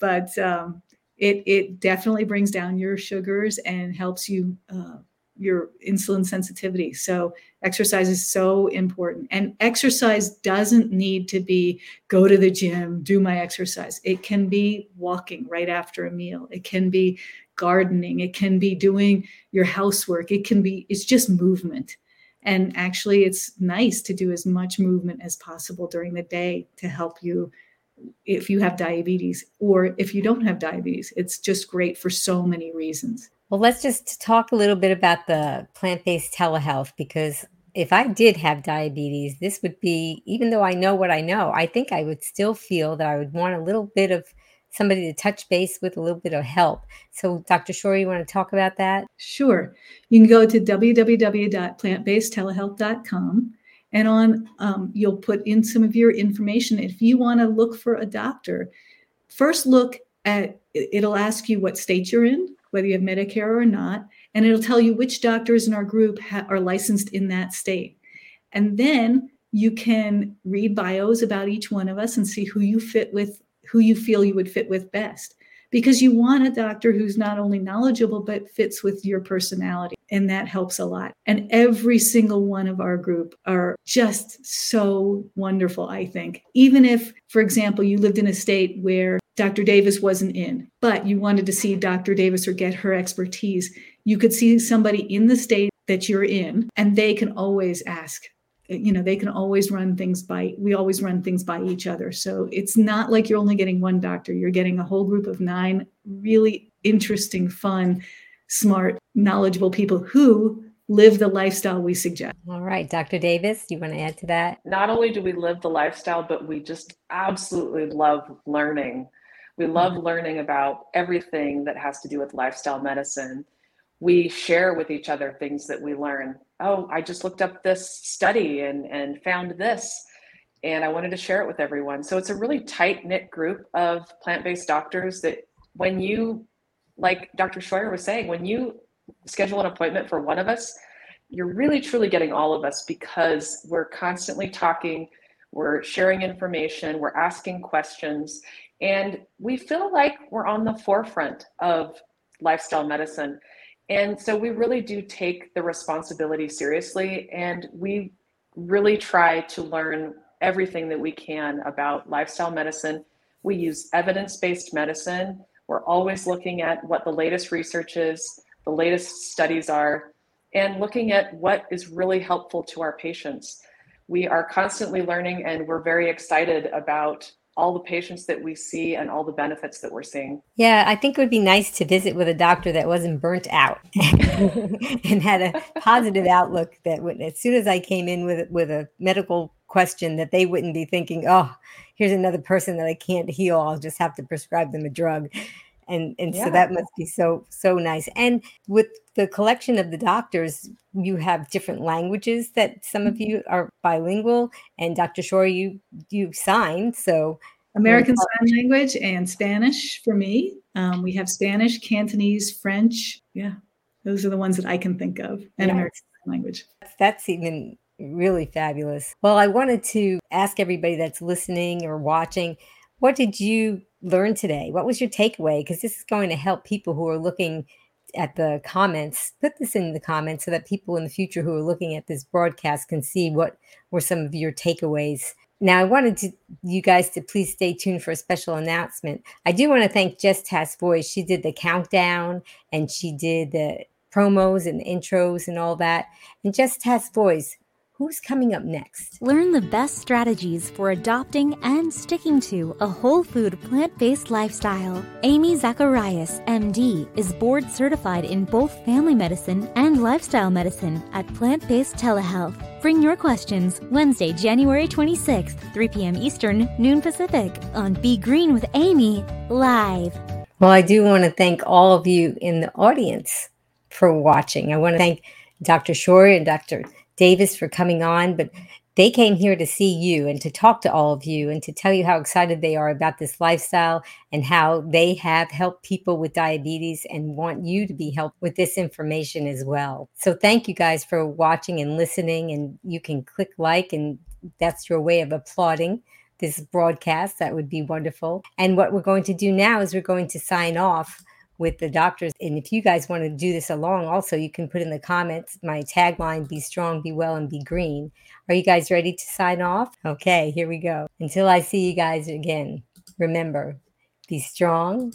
Speaker 3: But um, it it definitely brings down your sugars and helps you uh, your insulin sensitivity. So exercise is so important. And exercise doesn't need to be go to the gym, do my exercise. It can be walking right after a meal. It can be gardening. It can be doing your housework. It can be it's just movement. And actually it's nice to do as much movement as possible during the day to help you if you have diabetes or if you don't have diabetes. It's just great for so many reasons.
Speaker 2: Well let's just talk a little bit about the plant-based telehealth because if I did have diabetes, this would be, even though I know what I know, I think I would still feel that I would want a little bit of somebody to touch base with a little bit of help. So, Dr. Scheuer, you want to talk about that?
Speaker 3: Sure. You can go to www.plantbasedtelehealth.com and on um, you'll put in some of your information. If you want to look for a doctor, first look at it'll ask you what state you're in, whether you have Medicare or not, and it'll tell you which doctors in our group ha- are licensed in that state. And then you can read bios about each one of us and see who you fit with who you feel you would fit with best. Because you want a doctor who's not only knowledgeable but fits with your personality and that helps a lot. And every single one of our group are just so wonderful i think. Even if for example you lived in a state where dr davis wasn't in but you wanted to see dr davis or get her expertise you could see somebody in the state that you're in and they can always ask you know they can always run things by we always run things by each other. So it's not like you're only getting one doctor. You're getting a whole group of nine really interesting fun smart knowledgeable people who live the lifestyle we suggest.
Speaker 2: All right dr davis you want to add to that?
Speaker 4: Not only do we live the lifestyle but we just absolutely love learning. We love mm-hmm. learning about everything that has to do with lifestyle medicine. We share with each other things that we learn. Oh, I just looked up this study and, and found this, and I wanted to share it with everyone. So it's a really tight knit group of plant based doctors that when you, like Dr. Scheuer was saying, when you schedule an appointment for one of us, you're really truly getting all of us because we're constantly talking, we're sharing information, we're asking questions, and we feel like we're on the forefront of lifestyle medicine. And so we really do take the responsibility seriously, and we really try to learn everything that we can about lifestyle medicine. We use evidence based medicine. We're always looking at what the latest research is, the latest studies are, and looking at what is really helpful to our patients. We are constantly learning, and we're very excited about all the patients that we see and all the benefits that we're seeing.
Speaker 2: Yeah, I think it would be nice to visit with a doctor that wasn't burnt out and had a positive outlook that would, as soon as I came in with with a medical question that they wouldn't be thinking, "Oh, here's another person that I can't heal. I'll just have to prescribe them a drug." And and yeah. so that must be so so nice and with the collection of the doctors you have different languages that some of mm-hmm. you are bilingual and dr Scheuer you you sign so
Speaker 3: american sign language and spanish for me um, we have spanish cantonese french yeah those are the ones that i can think of and yes. american sign language
Speaker 2: that's even really fabulous well i wanted to ask everybody that's listening or watching what did you learn today? What was your takeaway? Because this is going to help people who are looking at the comments. Put this in the comments so that people in the future who are looking at this broadcast can see what were some of your takeaways. Now, I wanted to, you guys to please stay tuned for a special announcement. I do want to thank Jess Tass Voice. She did the countdown and she did the promos and the intros and all that. And Jess Tass Voice, Who's coming up next?
Speaker 1: Learn the best strategies for adopting and sticking to a whole food plant based lifestyle. Amy Zacharias, MD, is board certified in both family medicine and lifestyle medicine at Plant Based Telehealth. Bring your questions Wednesday, January 26th, 3 p.m. Eastern, noon Pacific, on Be Green with Amy, live.
Speaker 2: Well, I do want to thank all of you in the audience for watching. I want to thank Dr. Scheuer and Dr. Davis for coming on, but they came here to see you and to talk to all of you and to tell you how excited they are about this lifestyle and how they have helped people with diabetes and want you to be helped with this information as well. So thank you guys for watching and listening and you can click like and that's your way of applauding this broadcast. That would be wonderful. And what we're going to do now is we're going to sign off with the doctors. And if you guys want to do this along, also, you can put in the comments my tagline be strong, be well, and be green. Are you guys ready to sign off? Okay, here we go. Until I see you guys again, remember be strong,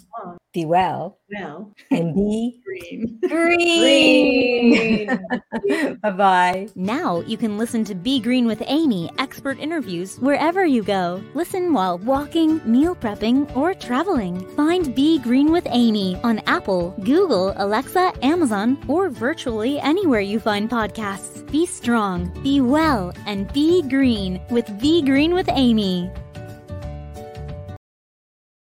Speaker 2: be well,
Speaker 3: well,
Speaker 2: and be
Speaker 3: green.
Speaker 2: Green. green. bye bye.
Speaker 1: Now you can listen to Be Green with Amy expert interviews wherever you go. Listen while walking, meal prepping, or traveling. Find Be Green with Amy on Apple, Google, Alexa, Amazon, or virtually anywhere you find podcasts. Be strong, be well, and be green with Be Green with Amy.